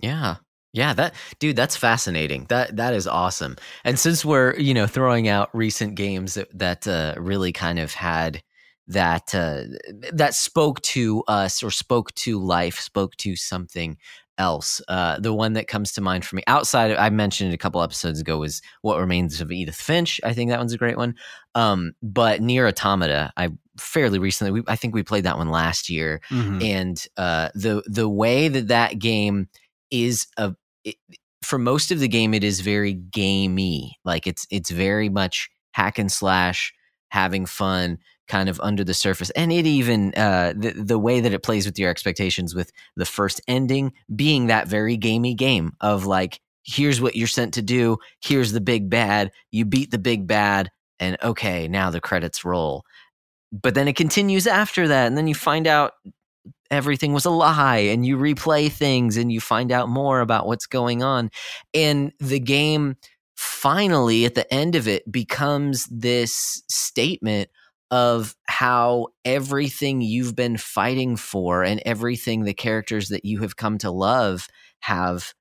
Yeah. Yeah, that dude, that's fascinating. That that is awesome. And since we're you know throwing out recent games that that uh, really kind of had that uh, that spoke to us or spoke to life, spoke to something else. Uh, the one that comes to mind for me outside, of, I mentioned it a couple episodes ago, was What Remains of Edith Finch. I think that one's a great one. Um, but NieR: Automata, I fairly recently, we, I think we played that one last year, mm-hmm. and uh, the the way that that game is a it, for most of the game, it is very gamey. Like it's it's very much hack and slash, having fun kind of under the surface. And it even uh, the, the way that it plays with your expectations with the first ending being that very gamey game of like here's what you're sent to do here's the big bad you beat the big bad and okay now the credits roll. But then it continues after that and then you find out everything was a lie and you replay things and you find out more about what's going on. And the game finally at the end of it becomes this statement of how everything you've been fighting for and everything the characters that you have come to love have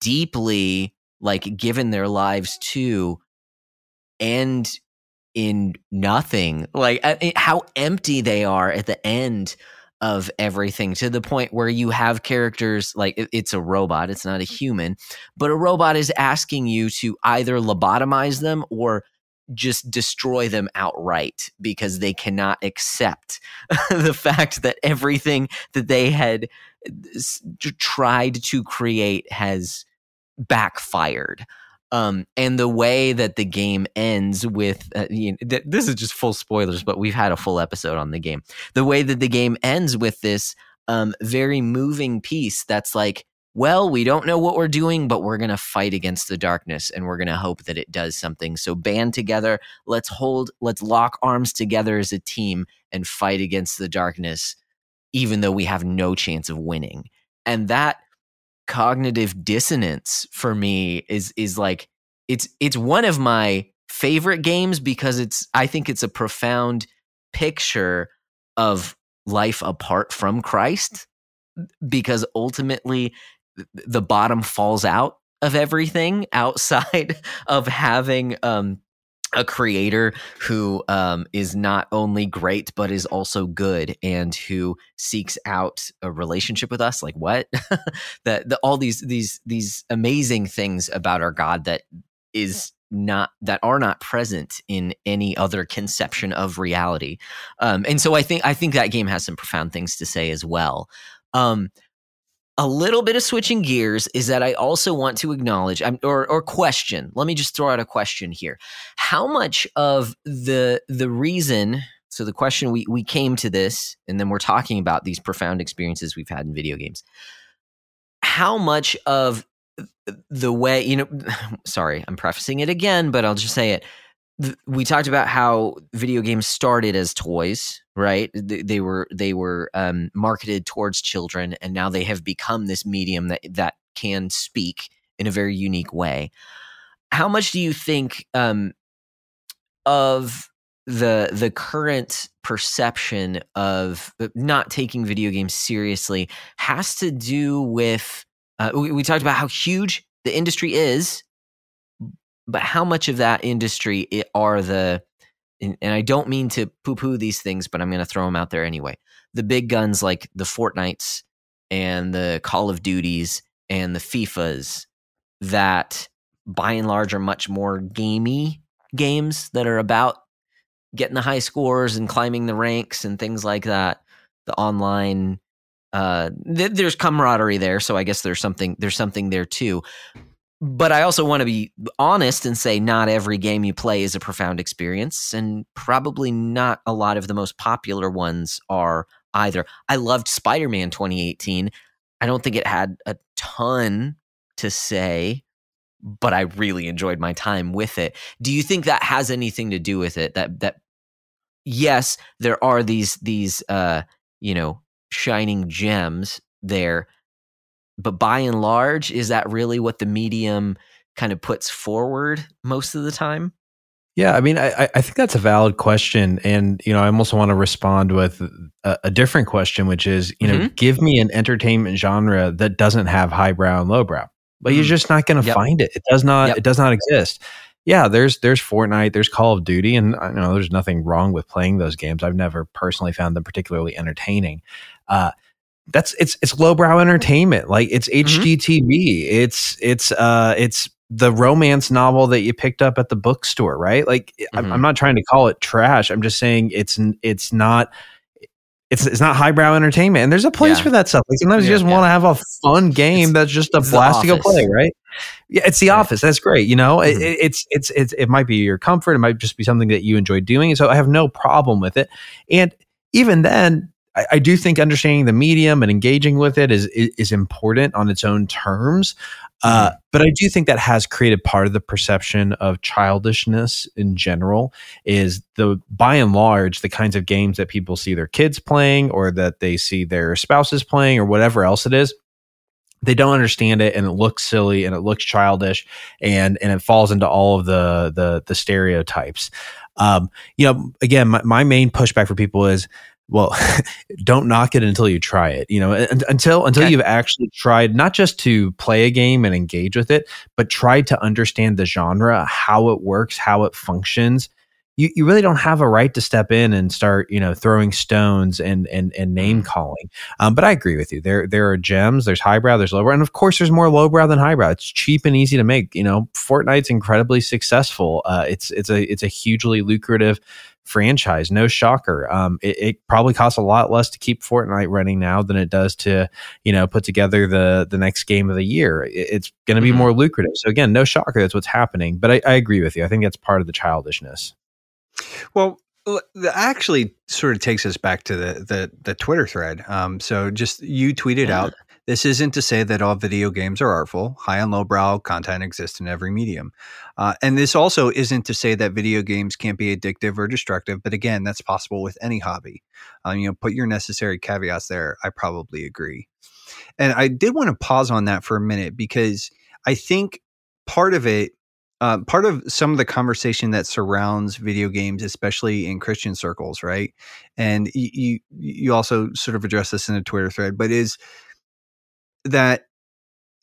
deeply like given their lives to and in nothing like uh, how empty they are at the end of everything to the point where you have characters like it's a robot it's not a human but a robot is asking you to either lobotomize them or just destroy them outright because they cannot accept the fact that everything that they had tried to create has backfired. Um, and the way that the game ends with uh, you know, th- this is just full spoilers, but we've had a full episode on the game. The way that the game ends with this um, very moving piece that's like well, we don't know what we're doing, but we're going to fight against the darkness and we're going to hope that it does something. So band together. Let's hold, let's lock arms together as a team and fight against the darkness, even though we have no chance of winning. And that cognitive dissonance for me is, is like, it's, it's one of my favorite games because it's, I think it's a profound picture of life apart from Christ because ultimately the bottom falls out of everything outside of having um, a creator who um, is not only great but is also good and who seeks out a relationship with us. Like what? That the, all these these these amazing things about our god that is not that are not present in any other conception of reality. Um, and so i think i think that game has some profound things to say as well. Um, a little bit of switching gears is that I also want to acknowledge um, or or question. Let me just throw out a question here. How much of the the reason so the question we we came to this and then we're talking about these profound experiences we've had in video games. How much of the way, you know, sorry, I'm prefacing it again, but I'll just say it we talked about how video games started as toys right? They, they were they were um, marketed towards children and now they have become this medium that that can speak in a very unique way. How much do you think um, of the the current perception of uh, not taking video games seriously has to do with uh, we, we talked about how huge the industry is but how much of that industry are the and, I don't mean to poo poo these things, but I'm going to throw them out there anyway. The big guns like the Fortnites and the Call of Duties and the FIFAs that by and large are much more gamey games that are about getting the high scores and climbing the ranks and things like that. The online uh th- there's camaraderie there so i guess there's something there's something there too but I also want to be honest and say not every game you play is a profound experience, and probably not a lot of the most popular ones are either. I loved Spider Man 2018. I don't think it had a ton to say, but I really enjoyed my time with it. Do you think that has anything to do with it? That that yes, there are these these uh, you know shining gems there but by and large, is that really what the medium kind of puts forward most of the time? Yeah, I mean, I, I think that's a valid question, and you know, I also want to respond with a, a different question, which is, you know, mm-hmm. give me an entertainment genre that doesn't have highbrow and lowbrow, but mm-hmm. you're just not going to yep. find it. It does not. Yep. It does not exist. Yeah, there's there's Fortnite, there's Call of Duty, and I know there's nothing wrong with playing those games. I've never personally found them particularly entertaining. Uh, that's it's it's lowbrow entertainment. Like it's HGTV. Mm-hmm. It's it's uh it's the romance novel that you picked up at the bookstore, right? Like mm-hmm. I'm, I'm not trying to call it trash. I'm just saying it's it's not it's it's not highbrow entertainment, and there's a place yeah. for that stuff. Like sometimes yeah, you just yeah. want to have a fun game it's, that's just a blast to go play, right? Yeah, it's the office. That's great. You know, mm-hmm. it, it's it's it's it might be your comfort. It might just be something that you enjoy doing, so I have no problem with it. And even then, I, I, do think understanding the medium and engaging with it is is, is important on its own terms. Uh, mm-hmm. but I do think that has created part of the perception of childishness in general. Is the by and large the kinds of games that people see their kids playing, or that they see their spouses playing, or whatever else it is they don't understand it and it looks silly and it looks childish and and it falls into all of the the the stereotypes um you know again my, my main pushback for people is well don't knock it until you try it you know until until okay. you've actually tried not just to play a game and engage with it but try to understand the genre how it works how it functions. You, you really don't have a right to step in and start you know throwing stones and and, and name mm. calling. Um, but i agree with you. There there are gems there's highbrow there's lowbrow and of course there's more lowbrow than highbrow. It's cheap and easy to make you know. Fortnite's incredibly successful. Uh, it's it's a it's a hugely lucrative franchise. No shocker. Um, it, it, probably costs a lot less to keep Fortnite running now than it does to, you know, put together the the next game of the year. It, it's going to be mm-hmm. more lucrative. So again, no shocker. That's what's happening. But I, I agree with you. I think that's part of the childishness. Well, that actually sort of takes us back to the the, the Twitter thread. Um, so just you tweeted out This isn't to say that all video games are artful. High and lowbrow content exists in every medium. Uh, and this also isn't to say that video games can't be addictive or destructive. But again, that's possible with any hobby. Um, you know, put your necessary caveats there. I probably agree. And I did want to pause on that for a minute because I think part of it uh, part of some of the conversation that surrounds video games, especially in Christian circles, right? And you you also sort of address this in a Twitter thread, but is that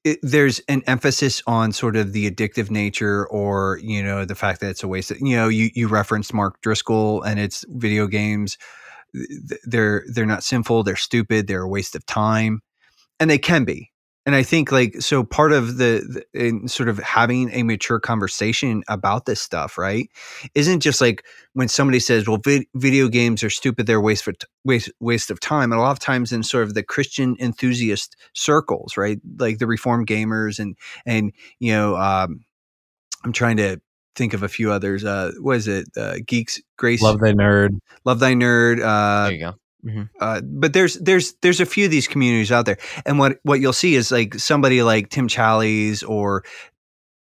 it, there's an emphasis on sort of the addictive nature, or you know, the fact that it's a waste. Of, you know, you you referenced Mark Driscoll and it's video games. They're they're not sinful. They're stupid. They're a waste of time, and they can be and I think like so part of the, the, in sort of having a mature conversation about this stuff, right, isn't just like when somebody says, "Well, vi- video games are stupid; they're waste for t- waste waste of time." And a lot of times in sort of the Christian enthusiast circles, right, like the Reformed gamers and and you know, um, I'm trying to think of a few others. Uh, what is it? Uh, Geeks, Grace, Love Thy Nerd, Love Thy Nerd. Uh, there you go. Mm-hmm. Uh, but there's there's there's a few of these communities out there, and what what you'll see is like somebody like Tim Challies or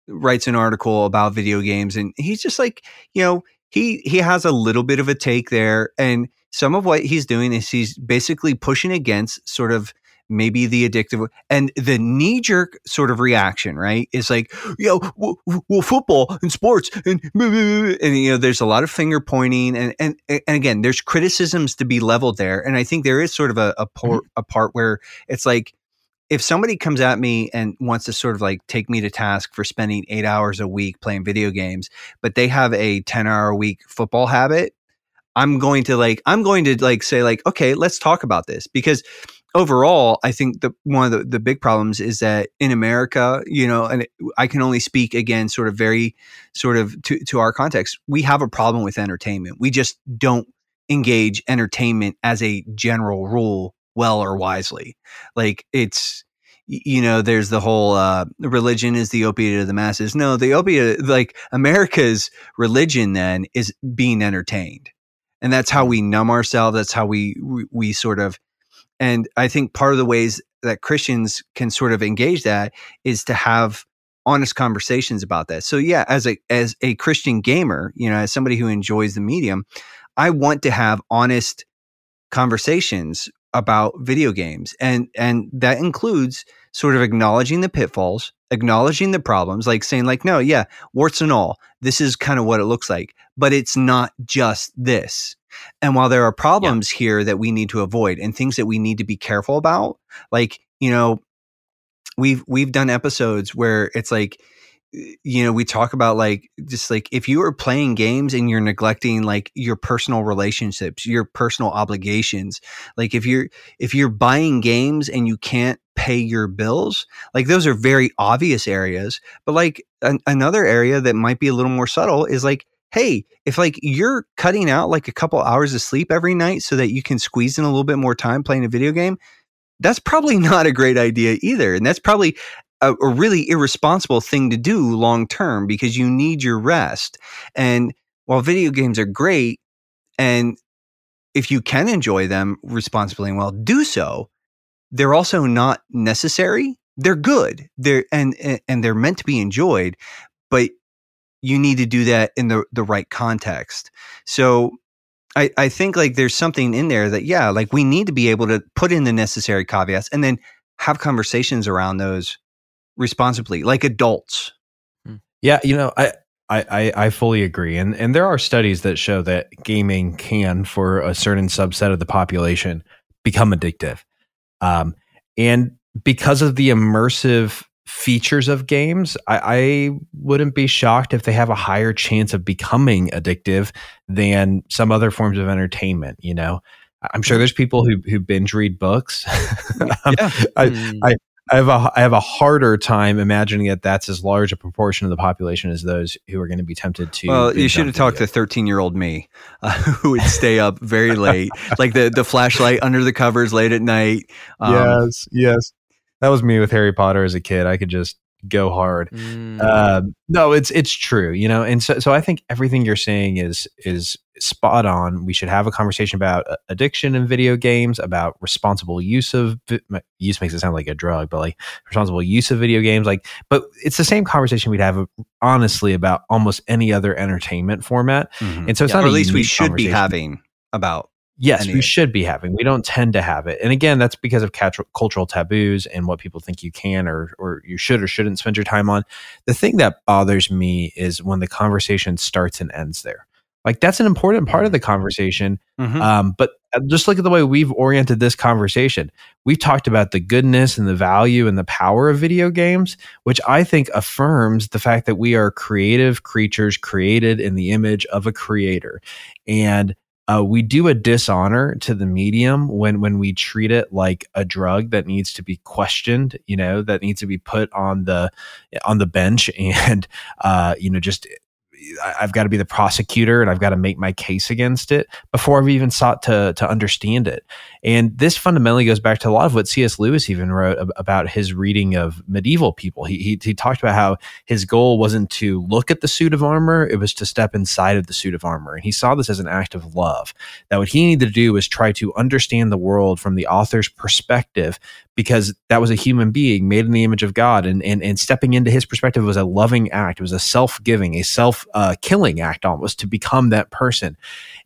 writes an article about video games, and he's just like you know he he has a little bit of a take there, and some of what he's doing is he's basically pushing against sort of maybe the addictive and the knee jerk sort of reaction, right? Is like, yo, well, well, football and sports and, and, you know, there's a lot of finger pointing and, and, and again, there's criticisms to be leveled there. And I think there is sort of a, a, por- mm-hmm. a part where it's like, if somebody comes at me and wants to sort of like take me to task for spending eight hours a week playing video games, but they have a 10 hour a week football habit, I'm going to like, I'm going to like say like, okay, let's talk about this because overall, I think the one of the, the big problems is that in America, you know, and I can only speak again, sort of very, sort of to, to our context, we have a problem with entertainment. We just don't engage entertainment as a general rule well or wisely. Like it's, you know, there's the whole uh, religion is the opiate of the masses. No, the opiate, like America's religion, then is being entertained, and that's how mm. we numb ourselves. That's how we we, we sort of and I think part of the ways that Christians can sort of engage that is to have honest conversations about that. So yeah, as a as a Christian gamer, you know, as somebody who enjoys the medium, I want to have honest conversations about video games and and that includes sort of acknowledging the pitfalls acknowledging the problems like saying like no yeah warts and all this is kind of what it looks like but it's not just this and while there are problems yeah. here that we need to avoid and things that we need to be careful about, like, you know, we've we've done episodes where it's like you know, we talk about like just like if you are playing games and you're neglecting like your personal relationships, your personal obligations, like if you're if you're buying games and you can't pay your bills, like those are very obvious areas. But like an, another area that might be a little more subtle is like hey, if like you're cutting out like a couple hours of sleep every night so that you can squeeze in a little bit more time playing a video game, that's probably not a great idea either. And that's probably a, a really irresponsible thing to do long term because you need your rest. And while video games are great, and if you can enjoy them responsibly and well, do so. They're also not necessary. They're good. They're and and they're meant to be enjoyed, but you need to do that in the the right context. So I, I think like there's something in there that yeah, like we need to be able to put in the necessary caveats and then have conversations around those responsibly, like adults. Hmm. Yeah, you know, I I, I, fully agree. And and there are studies that show that gaming can, for a certain subset of the population, become addictive. Um, and because of the immersive features of games, I, I, wouldn't be shocked if they have a higher chance of becoming addictive than some other forms of entertainment. You know, I'm sure there's people who who binge read books. Um, yeah. I, hmm. I, I have a I have a harder time imagining that that's as large a proportion of the population as those who are going to be tempted to. Well, you should have talked to thirteen year old me, uh, who would stay up very late, like the the flashlight under the covers late at night. Um, yes, yes that was me with Harry Potter as a kid. I could just go hard. Mm. Um, no, it's it's true, you know, and so so I think everything you're saying is is spot on. We should have a conversation about uh, addiction in video games, about responsible use of use makes it sound like a drug, but like responsible use of video games, like. But it's the same conversation we'd have, honestly, about almost any other entertainment format. Mhm. And so it's or not at least we should be having about Yes, any we should be having. We don't tend to have it, and again, that's because of cultural taboos and what people think you can or or you should or shouldn't spend your time on. The thing that bothers me is when the conversation starts and ends there. Like that's an important part of the conversation. Mhm. Um, but just look at the way we've oriented this conversation. We've talked about the goodness and the value and the power of video games, which I think affirms the fact that we are creative creatures created in the image of a creator. And uh, we do a dishonor to the medium when when we treat it like a drug that needs to be questioned, you know, that needs to be put on the on the bench and uh, you know just I've got to be the prosecutor and I've got to make my case against it before I've even sought to to understand it. And this fundamentally goes back to a lot of what C.S. Lewis even wrote ab- about his reading of medieval people. He, he he talked about how his goal wasn't to look at the suit of armor; it was to step inside of the suit of armor, and he saw this as an act of love. That what he needed to do was try to understand the world from the author's perspective, because that was a human being made in the image of God, and and and stepping into his perspective was a loving act. It was a self giving, a self uh, killing act almost to become that person.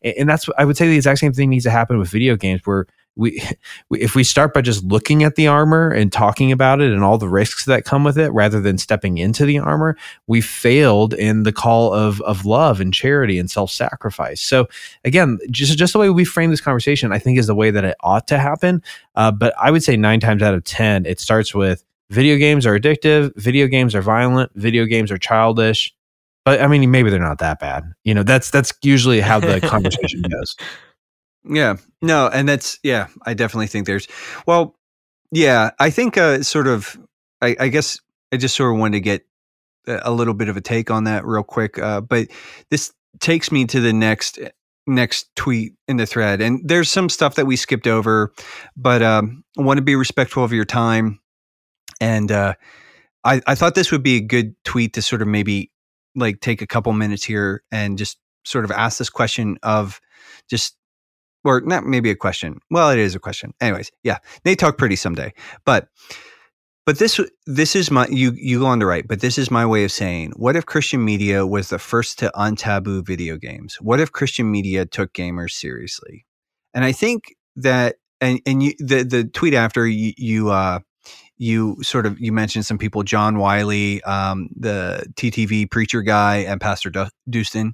And, and that's I would say the exact same thing needs to happen with video games where we, we if we start by just looking at the armor and talking about it and all the risks that come with it rather than stepping into the armor we failed in the call of of love and charity and self-sacrifice. So again just just the way we frame this conversation i think is the way that it ought to happen. Uh, but i would say nine times out of ten it starts with video games are addictive video games are violent video games are childish. But i mean maybe they're not that bad. You know that's that's usually how the conversation goes Yeah. No, and that's yeah, I definitely think there's well, yeah, I think uh sort of I, I guess I just sort of wanted to get a little bit of a take on that real quick. Uh but this takes me to the next next tweet in the thread. And there's some stuff that we skipped over, but um I want to be respectful of your time. And uh I, I thought this would be a good tweet to sort of maybe like take a couple minutes here and just sort of ask this question of just or not maybe a question. Well, it is a question. Anyways, yeah, they talk pretty someday. But but this this is my you you go on to write. But this is my way of saying, what if Christian media was the first to untaboo video games? What if Christian media took gamers seriously? And I think that and and you the the tweet after you you uh you sort of you mentioned some people john wiley um, the ttv preacher guy and pastor Du- Dustin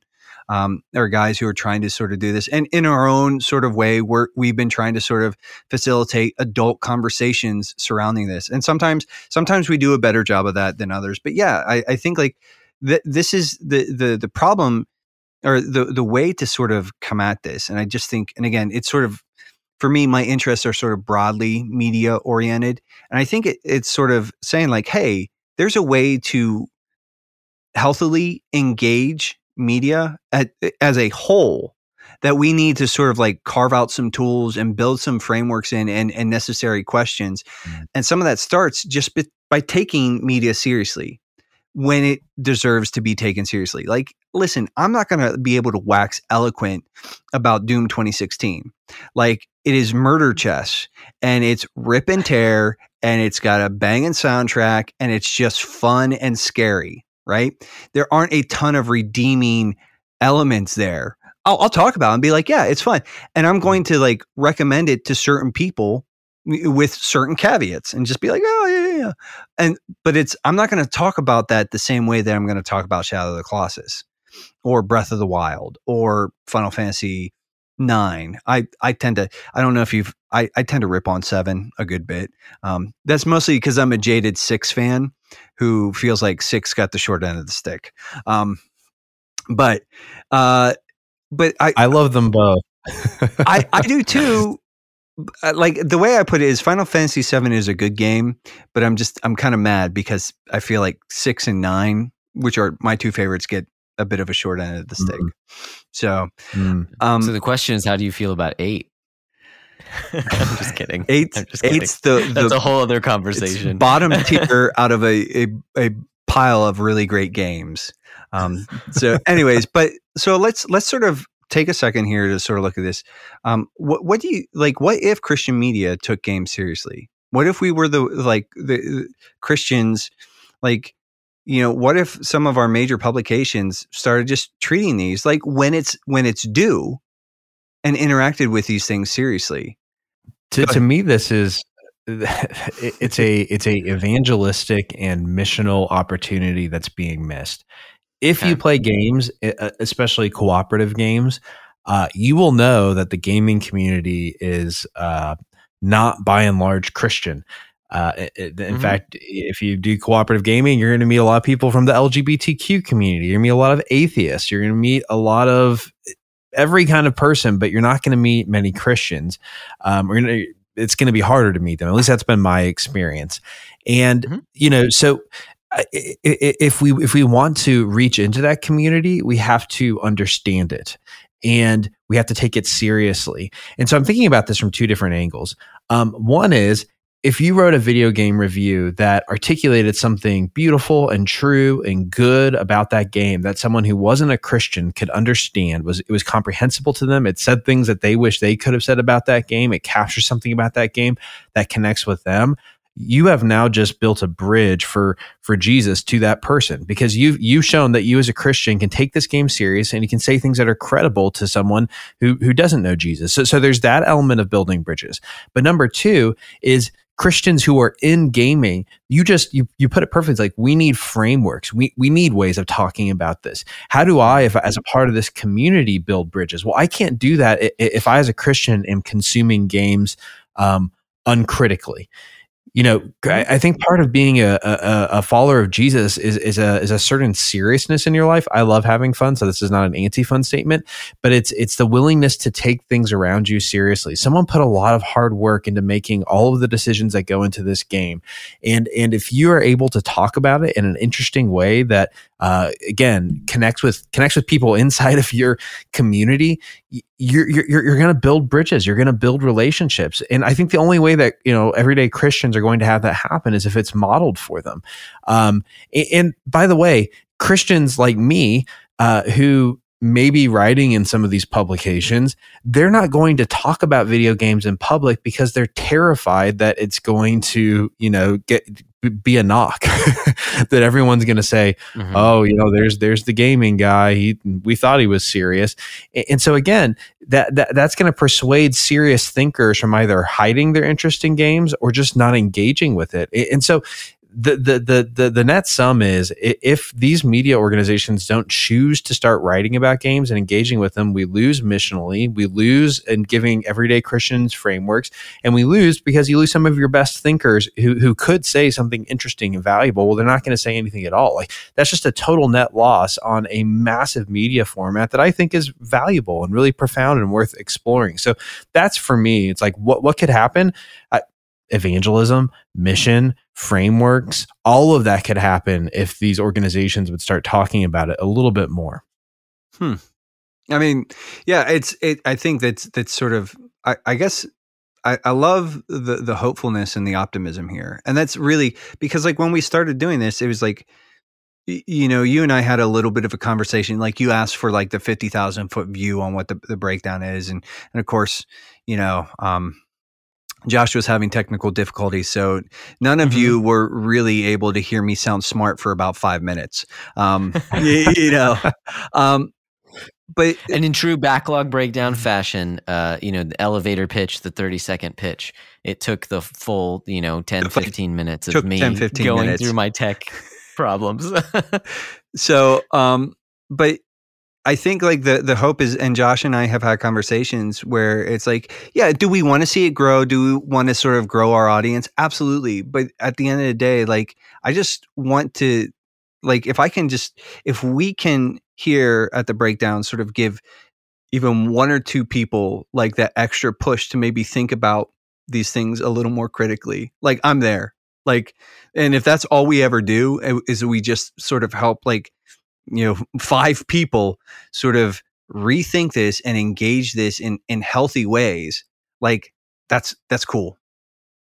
um, are guys who are trying to sort of do this and in our own sort of way we're, we've been trying to sort of facilitate adult conversations surrounding this and sometimes sometimes we do a better job of that than others but yeah i, I think like th- this is the the the problem or the the way to sort of come at this and i just think and again it's sort of for me my interests are sort of broadly media oriented and i think it, it's sort of saying like hey there's a way to healthily engage media at, as a whole that we need to sort of like carve out some tools and build some frameworks in and, and necessary questions. Mm. and some of that starts just by, by taking media seriously when it deserves to be taken seriously. Like listen i'm not going to be able to wax eloquent about doom 2016 like it is murder chess and it's rip and tear and it's got a banging soundtrack and it's just fun and scary right? There aren't a ton of redeeming elements there. I'll, I'll talk about and be like yeah it's fun. And i'm going to like recommend it to certain people with certain caveats and just be like oh yeah yeah, yeah. And but it's i'm not going to talk about that the same way that i'm going to talk about shadow of the colossus or breath of the wild or final fantasy 9 i i tend to i don't know if you've i, I tend to rip on 7 a good bit um, that's mostly because i'm a jaded 6 fan who feels like 6 got the short end of the stick um, but uh but i I love them both. I, I do too. Uh, Like the way I put it is Final Fantasy VII is a good game, but I'm just I'm kind of mad because I feel like six and nine, which are my two favorites, get a bit of a short end of the stick. Mhm. So, Mm. um, so the question is, how do you feel about eight? I'm just kidding. Eight's, I'm just kidding. eight's the, That's the a whole other it's conversation. bottom tier out of a, a a pile of really great games. Um, so, anyways, but so let's let's sort of take a second here to sort of look at this. Um, what what do you like? What if Christian media took games seriously? What if we were the like the the Christians, like you know, what if some of our major publications started just treating these like when it's when it's due, and interacted with these things seriously? to, to me this is it's a it's a evangelistic and missional opportunity that's being missed if Okay. you play games especially cooperative games uh, you will know that the gaming community is uh, not by and large christian uh, in Mhm. fact if you do cooperative gaming you're going to meet a lot of people from the lgbtq community you're going to meet a lot of atheists you're going to meet a lot of every kind of person but you're not going to meet many christians um, we're gonna, it's going to be harder to meet them. At least that's been my experience. And Mhm. you know, so if we if we want to reach into that community, we have to understand it, and we have to take it seriously. And so I'm thinking about this from two different angles. Um, one is if you wrote a video game review that articulated something beautiful and true and good about that game that someone who wasn't a Christian could understand was it was comprehensible to them it said things that they wish they could have said about that game it captures something about that game that connects with them you have now just built a bridge for for Jesus to that person because you've you've shown that you as a Christian can take this game serious and you can say things that are credible to someone who who doesn't know Jesus. So so there's that element of building bridges. But number 2 is Christians who are in gaming, you just you you put it perfectly. Like we need frameworks. We we need ways of talking about this. How do I, if as a part of this community, build bridges? Well, I can't do that if I, as a Christian, am consuming games um, uncritically. You know, mm-hmm. I, I think part of being a, a, a follower of Jesus is is a is a certain seriousness in your life. I love having fun, so this is not an anti-fun statement, but it's it's the willingness to take things around you seriously. Someone put a lot of hard work into making all of the decisions that go into this game, and and if you are able to talk about it in an interesting way that uh, again connects with connects with people inside of your community, you're you're you're going to build bridges. You're going to build relationships, and I think the only way that you know everyday Christians are going to have that happen is if it's modeled for them. Um, a- and, by the way, Christians like me uh, who may be writing in some of these publications, they're not going to talk about video games in public because they're terrified that it's going to, you know, get be a knock that everyone's going to say, Mhm. oh, you know, there's there's the gaming guy. He we thought he was serious, A- and so again, that, that that's going to persuade serious thinkers from either hiding their interest in games or just not engaging with it. And so. The, the the the net sum is if these media organizations don't choose to start writing about games and engaging with them, we lose missionally, we lose in giving everyday Christians frameworks, and we lose because you lose some of your best thinkers who who could say something interesting and valuable. Well, they're not going to say anything at all. Like that's just a total net loss on a massive media format that I think is valuable and really profound and worth exploring. So that's for me. It's like what what could happen. Uh, evangelism, mission, frameworks, all of that could happen if these organizations would start talking about it a little bit more. Hmm. I mean, yeah, it's it. I think that's that's sort of. I, I guess I, I love the the hopefulness and the optimism here, and that's really because like when we started doing this, it was like, you know, you and I had a little bit of a conversation. Like you asked for like the fifty thousand foot view on what the the breakdown is, and and of course, you know, um, Josh was having technical difficulties, so none of Mhm. you were really able to hear me sound smart for about five minutes. Um, you, you know, um, but And in true backlog breakdown fashion, uh, you know, the elevator pitch, the 30 second pitch, it took the full, you know, 10, 15 minutes of me 10, 15 going minutes. through my tech problems. so um but i think like the the hope is and josh and i have had conversations where it's like yeah do we want to see it grow? Do we want to sort of grow our audience? Absolutely. But at the end of the day like i just want to like if i can just if we can here at the breakdown sort of give even one or two people like that extra push to maybe think about these things a little more critically like i'm there. Like and if that's all we ever do is we just sort of help like you know five people sort of rethink this and engage this in in healthy ways like that's that's cool.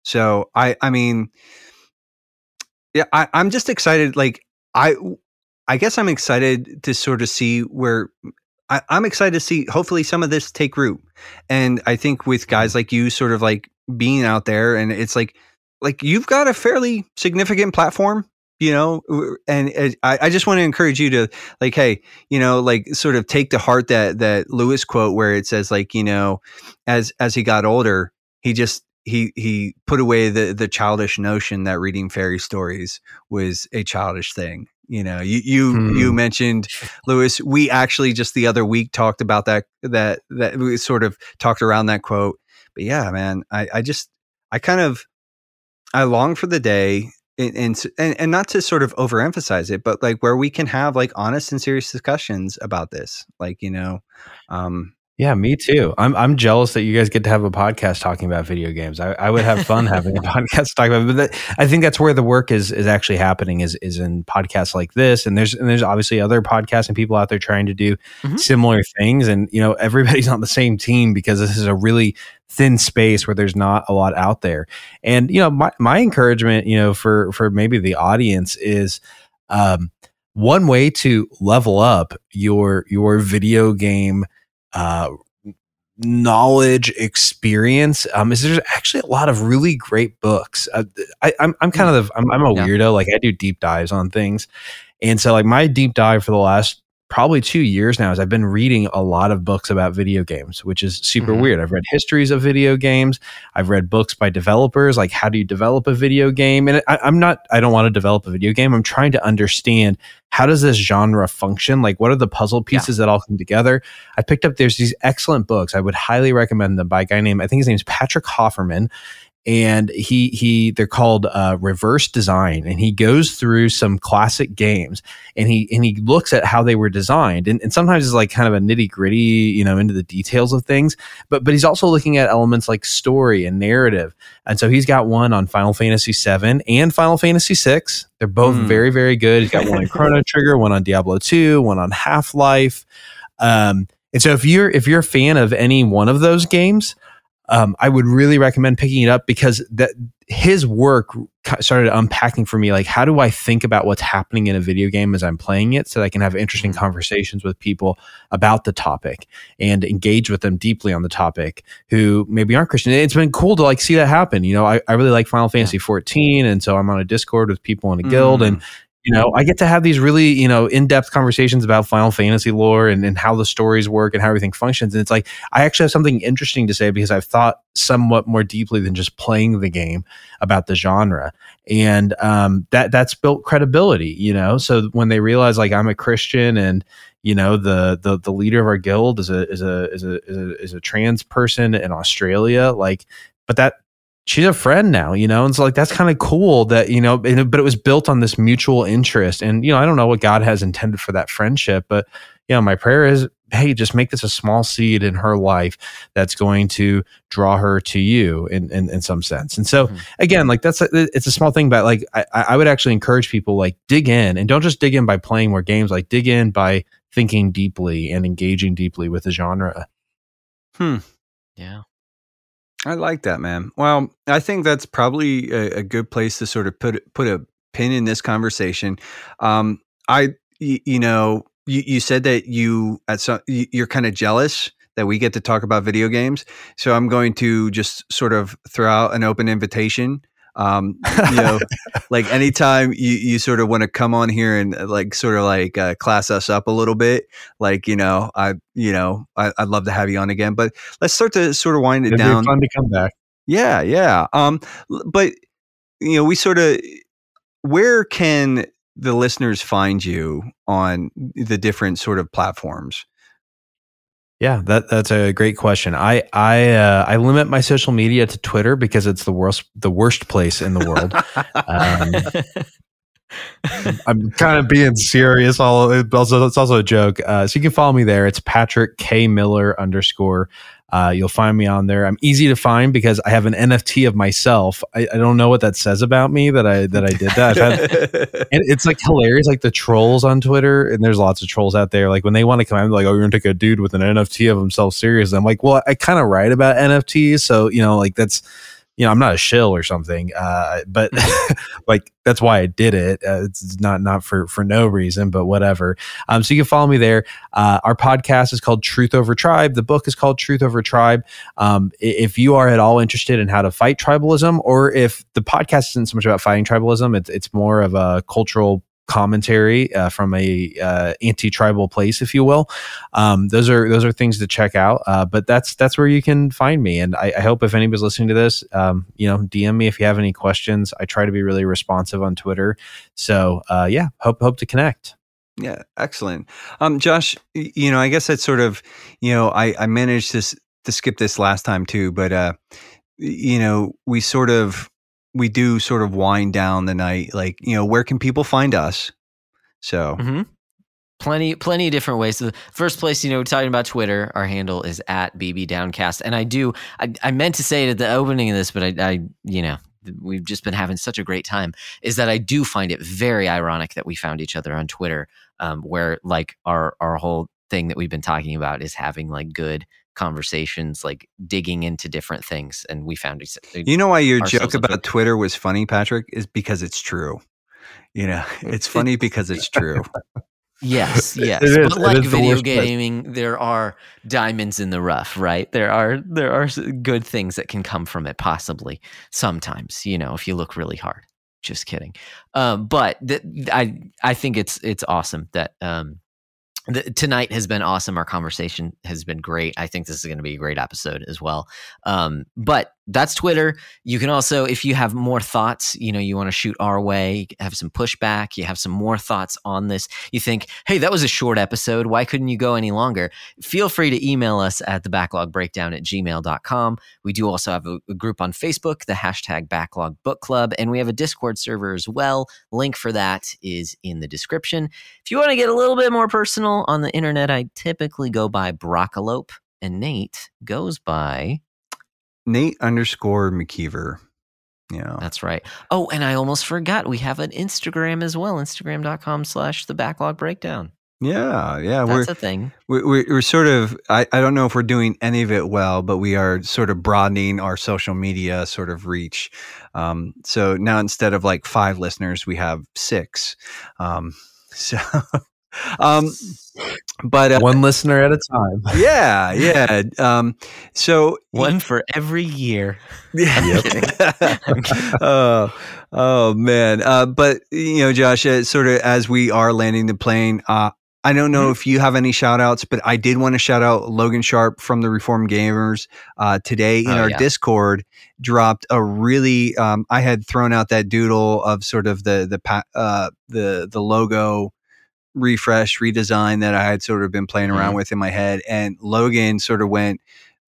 So I I mean, yeah, I, I'm just excited. Like I I guess I'm excited to sort of see where I, am excited to see hopefully some of this take root. And I think with guys like you sort of like being out there and it's like like you've got a fairly significant platform you know and, and I, I, just want to encourage you to like hey you know like sort of take to heart that that lewis quote where it says like you know as as he got older he just he he put away the the childish notion that reading fairy stories was a childish thing you know. You you hmm. you mentioned lewis. We actually just the other week talked about that that that we sort of talked around that quote. But yeah man i i just i kind of i long for the day and, and and not to sort of overemphasize it but like where we can have like honest and serious discussions about this like you know um yeah, me too. I'm I'm jealous that you guys get to have a podcast talking about video games. I, I would have fun having a podcast talking about, it, but that, I think that's where the work is is actually happening is is in podcasts like this. And there's and there's obviously other podcasts and people out there trying to do mm-hmm. similar things. And you know everybody's on the same team because this is a really thin space where there's not a lot out there. And you know my my encouragement, you know, for for maybe the audience is. Um, one way to level up your your video game uh, knowledge experience um, is there's actually a lot of really great books uh, I, am I'm, I'm kind of I'm, I'm a yeah. weirdo like i do deep dives on things and so like my deep dive for the last probably two years now is I've been reading a lot of books about video games, which is super mm-hmm. weird. I've read histories of video games. I've read books by developers, like how do you develop a video game? And I, am not, I don't want to develop a video game. I'm trying to understand how does this genre function? Like what are the puzzle pieces yeah. that all come together? I picked up, there's these excellent books. I would highly recommend them by a guy named, I think his name is Patrick Hofferman and he he they're called uh, reverse design. And he goes through some classic games and he and he looks at how they were designed. And, and sometimes it's like kind of a nitty gritty you know into the details of things. But but he's also looking at elements like story and narrative. And so he's got one on final fantasy 7 and final fantasy 6 they're both mm. very very good. He's got one on chrono trigger one on diablo 2 one on half-life. Um, and so if you're if you're a fan of any one of those games um, I would really recommend picking it up because that his work started unpacking for me like how do I think about what's happening in a video game as I'm playing it so that I can have interesting mm-hmm. conversations with people about the topic and engage with them deeply on the topic who maybe aren't Christian. It's been cool to like see that happen. You know, I, I really like Final Fantasy 14 and so I'm on a Discord with people in a guild mm. and you know i get to have these really you know in-depth conversations about final fantasy lore and, and how the stories work and how everything functions. And it's like i actually have something interesting to say because i've thought somewhat more deeply than just playing the game about the genre. And um, that that's built credibility you know? So when they realize like i'm a christian and you know the the the leader of our guild is a is a is a is a, is a trans person in australia like but that she's a friend now, you know? And so like that's kind of cool that, you know, but it was built on this mutual interest. And, you know, I don't know what God has intended for that friendship, but you know, my prayer is, hey, just make this a small seed in her life that's going to draw her to you in in, in some sense. And so mm-hmm. again, like that's a, it's a small thing, but like I, I would actually encourage people like dig in and don't just dig in by playing more games, like dig in by thinking deeply and engaging deeply with the genre. Hmm. Yeah. I like that, man. Well, I think that's probably a, a good place to sort of put put a pin in this conversation. Um, I, y- you know, you, you said that you at some you're kind of jealous that we get to talk about video games. So I'm going to just sort of throw out an open invitation um, you know, like anytime you, you sort of want to come on here and uh, like sort of like uh, class us up a little bit, like you know, I you know, I, would love to have you on again. But let's start to sort of wind it It'd down. fun to come back. Yeah, yeah. Um, but you know, we sort of where can the listeners find you on the different sort of platforms? Yeah, that that's a great question. I I uh, I limit my social media to Twitter because it's the worst the worst place in the world. um, I'm kind of being serious. All also it's also a joke. Uh, so you can follow me there. It's Patrick K Miller underscore. Uh, you'll find me on there. I'm easy to find because I have an NFT of myself. I, I don't know what that says about me that I that I did that. Had, and it's like hilarious, like the trolls on Twitter, and there's lots of trolls out there. Like when they want to come out, like, "Oh, you're gonna take a dude with an NFT of himself serious." I'm like, well, I kind of write about NFTs, so you know, like that's you know, I'm not a shill or something, uh, but like that's why I did it. Uh, it's not not for for no reason, but whatever. Um, so you can follow me there. Uh, our podcast is called Truth Over Tribe. The book is called Truth Over Tribe. Um, if you are at all interested in how to fight tribalism, or if the podcast isn't so much about fighting tribalism, it's it's more of a cultural commentary uh, from a uh, anti-tribal place, if you will. Um, those are those are things to check out. Uh, but that's that's where you can find me. And I, I hope if anybody's listening to this, um, you know, DM me if you have any questions. I try to be really responsive on Twitter. So uh, yeah, hope hope to connect. Yeah, excellent. Um, Josh, you know, I guess that's sort of, you know, I, I managed to to skip this last time too, but uh, you know, we sort of we do sort of wind down the night. Like, you know, where can people find us? So, mm-hmm. plenty, plenty of different ways. The first place, you know, we're talking about Twitter, our handle is at BB Downcast, and I do. I, I meant to say it at the opening of this, but I, I, you know, we've just been having such a great time. Is that I do find it very ironic that we found each other on Twitter, um, where like our our whole thing that we've been talking about is having like good conversations, like digging into different things. And we found you know why your joke about Twitter was funny, Patrick, is because it's true. You know, it's funny because it's true. Yes, yes. but like video gaming, place. there are diamonds in the rough, right? There are there are good things that can come from it, possibly sometimes. You know, if you look really hard. Just kidding. Um, but th- I I think it's it's awesome that um, the, tonight has been awesome. Our conversation has been great. I think this is going to be a great episode as well. Um, but that's Twitter. You can also, if you have more thoughts, you know, you want to shoot our way, have some pushback, you have some more thoughts on this. You think, hey, that was a short episode. Why couldn't you go any longer? Feel free to email us at the backlog breakdown at gmail.com. We do also have a, a group on Facebook, the hashtag backlog book club, and we have a Discord server as well. Link for that is in the description. If you want to get a little bit more personal on the internet, I typically go by Broccolope, and Nate goes by Nate underscore McKeever. Yeah. That's right. Oh, and I almost forgot. We have an Instagram as well. Instagram.com slash the backlog breakdown. Yeah, yeah, that's we're, a thing. We're, we're sort of. I, I don't know if we're doing any of it well, but we are sort of broadening our social media sort of reach. Um, so now instead of like five listeners, we have six. Um, so um, but uh, one listener at a time. Yeah, yeah. Um, so one for every year. Yeah. oh, oh man. Uh, but you know, Josh, uh, sort of as we are landing the plane, uh, I don't know mm-hmm. if you have any shout outs, but I did want to shout out Logan Sharp from the Reformed Gamers uh, today in oh, our yeah. Discord dropped a really um, I had thrown out that doodle of sort of the the uh, the the logo refresh, redesign that I had sort of been playing around mm-hmm. with in my head. And Logan sort of went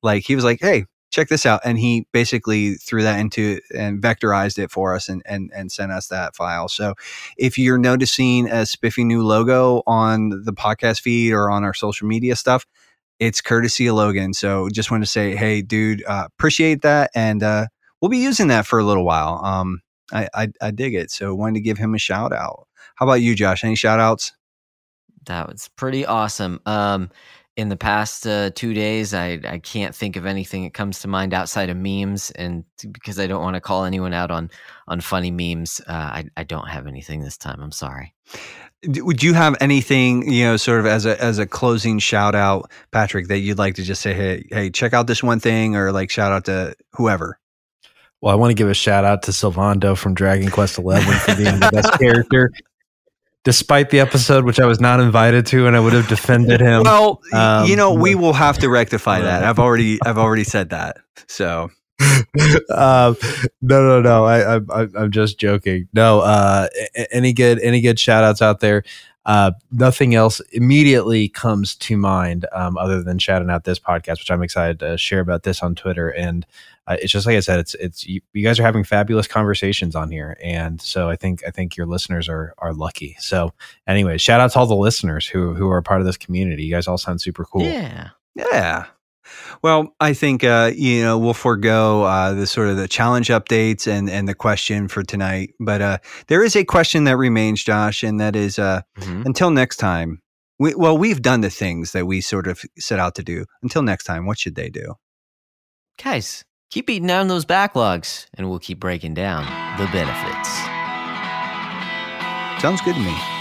like, he was like, hey, check this out. And he basically threw that into and vectorized it for us and, and, and sent us that file. So if you're noticing a spiffy new logo on the podcast feed or on our social media stuff, it's courtesy of Logan. So just want to say, hey, dude, uh, appreciate that. And uh, we'll be using that for a little while. Um, I, I, I dig it. So wanted to give him a shout out. How about you, Josh? Any shout outs? That was pretty awesome. Um, in the past uh, two days, I, I can't think of anything that comes to mind outside of memes, and because I don't want to call anyone out on on funny memes, uh, I I don't have anything this time. I'm sorry. Would you have anything, you know, sort of as a as a closing shout out, Patrick, that you'd like to just say, hey, hey, check out this one thing, or like shout out to whoever? Well, I want to give a shout out to Sylvando from Dragon Quest XI for being the best character despite the episode, which I was not invited to, and I would have defended him. Well, um, you know, we will have to rectify that. I've already, I've already said that. So, um, no, no, no. I, I, I'm just joking. No, uh, any good, any good shout outs out there? Uh, nothing else immediately comes to mind um, other than shouting out this podcast, which I'm excited to share about this on Twitter. And uh, it's just like I said, it's it's you, you, guys are having fabulous conversations on here, and so I think I think your listeners are are lucky. So, anyway, shout out to all the listeners who who are part of this community. You guys all sound super cool. Yeah, yeah. Well, I think uh, you know we'll forego uh, the sort of the challenge updates and and the question for tonight, but uh, there is a question that remains, Josh, and that is uh, Mhm. until next time. We, well, we've done the things that we sort of set out to do. Until next time, what should they do? Guys, keep eating down those backlogs, and we'll keep breaking down the benefits. Sounds good to me.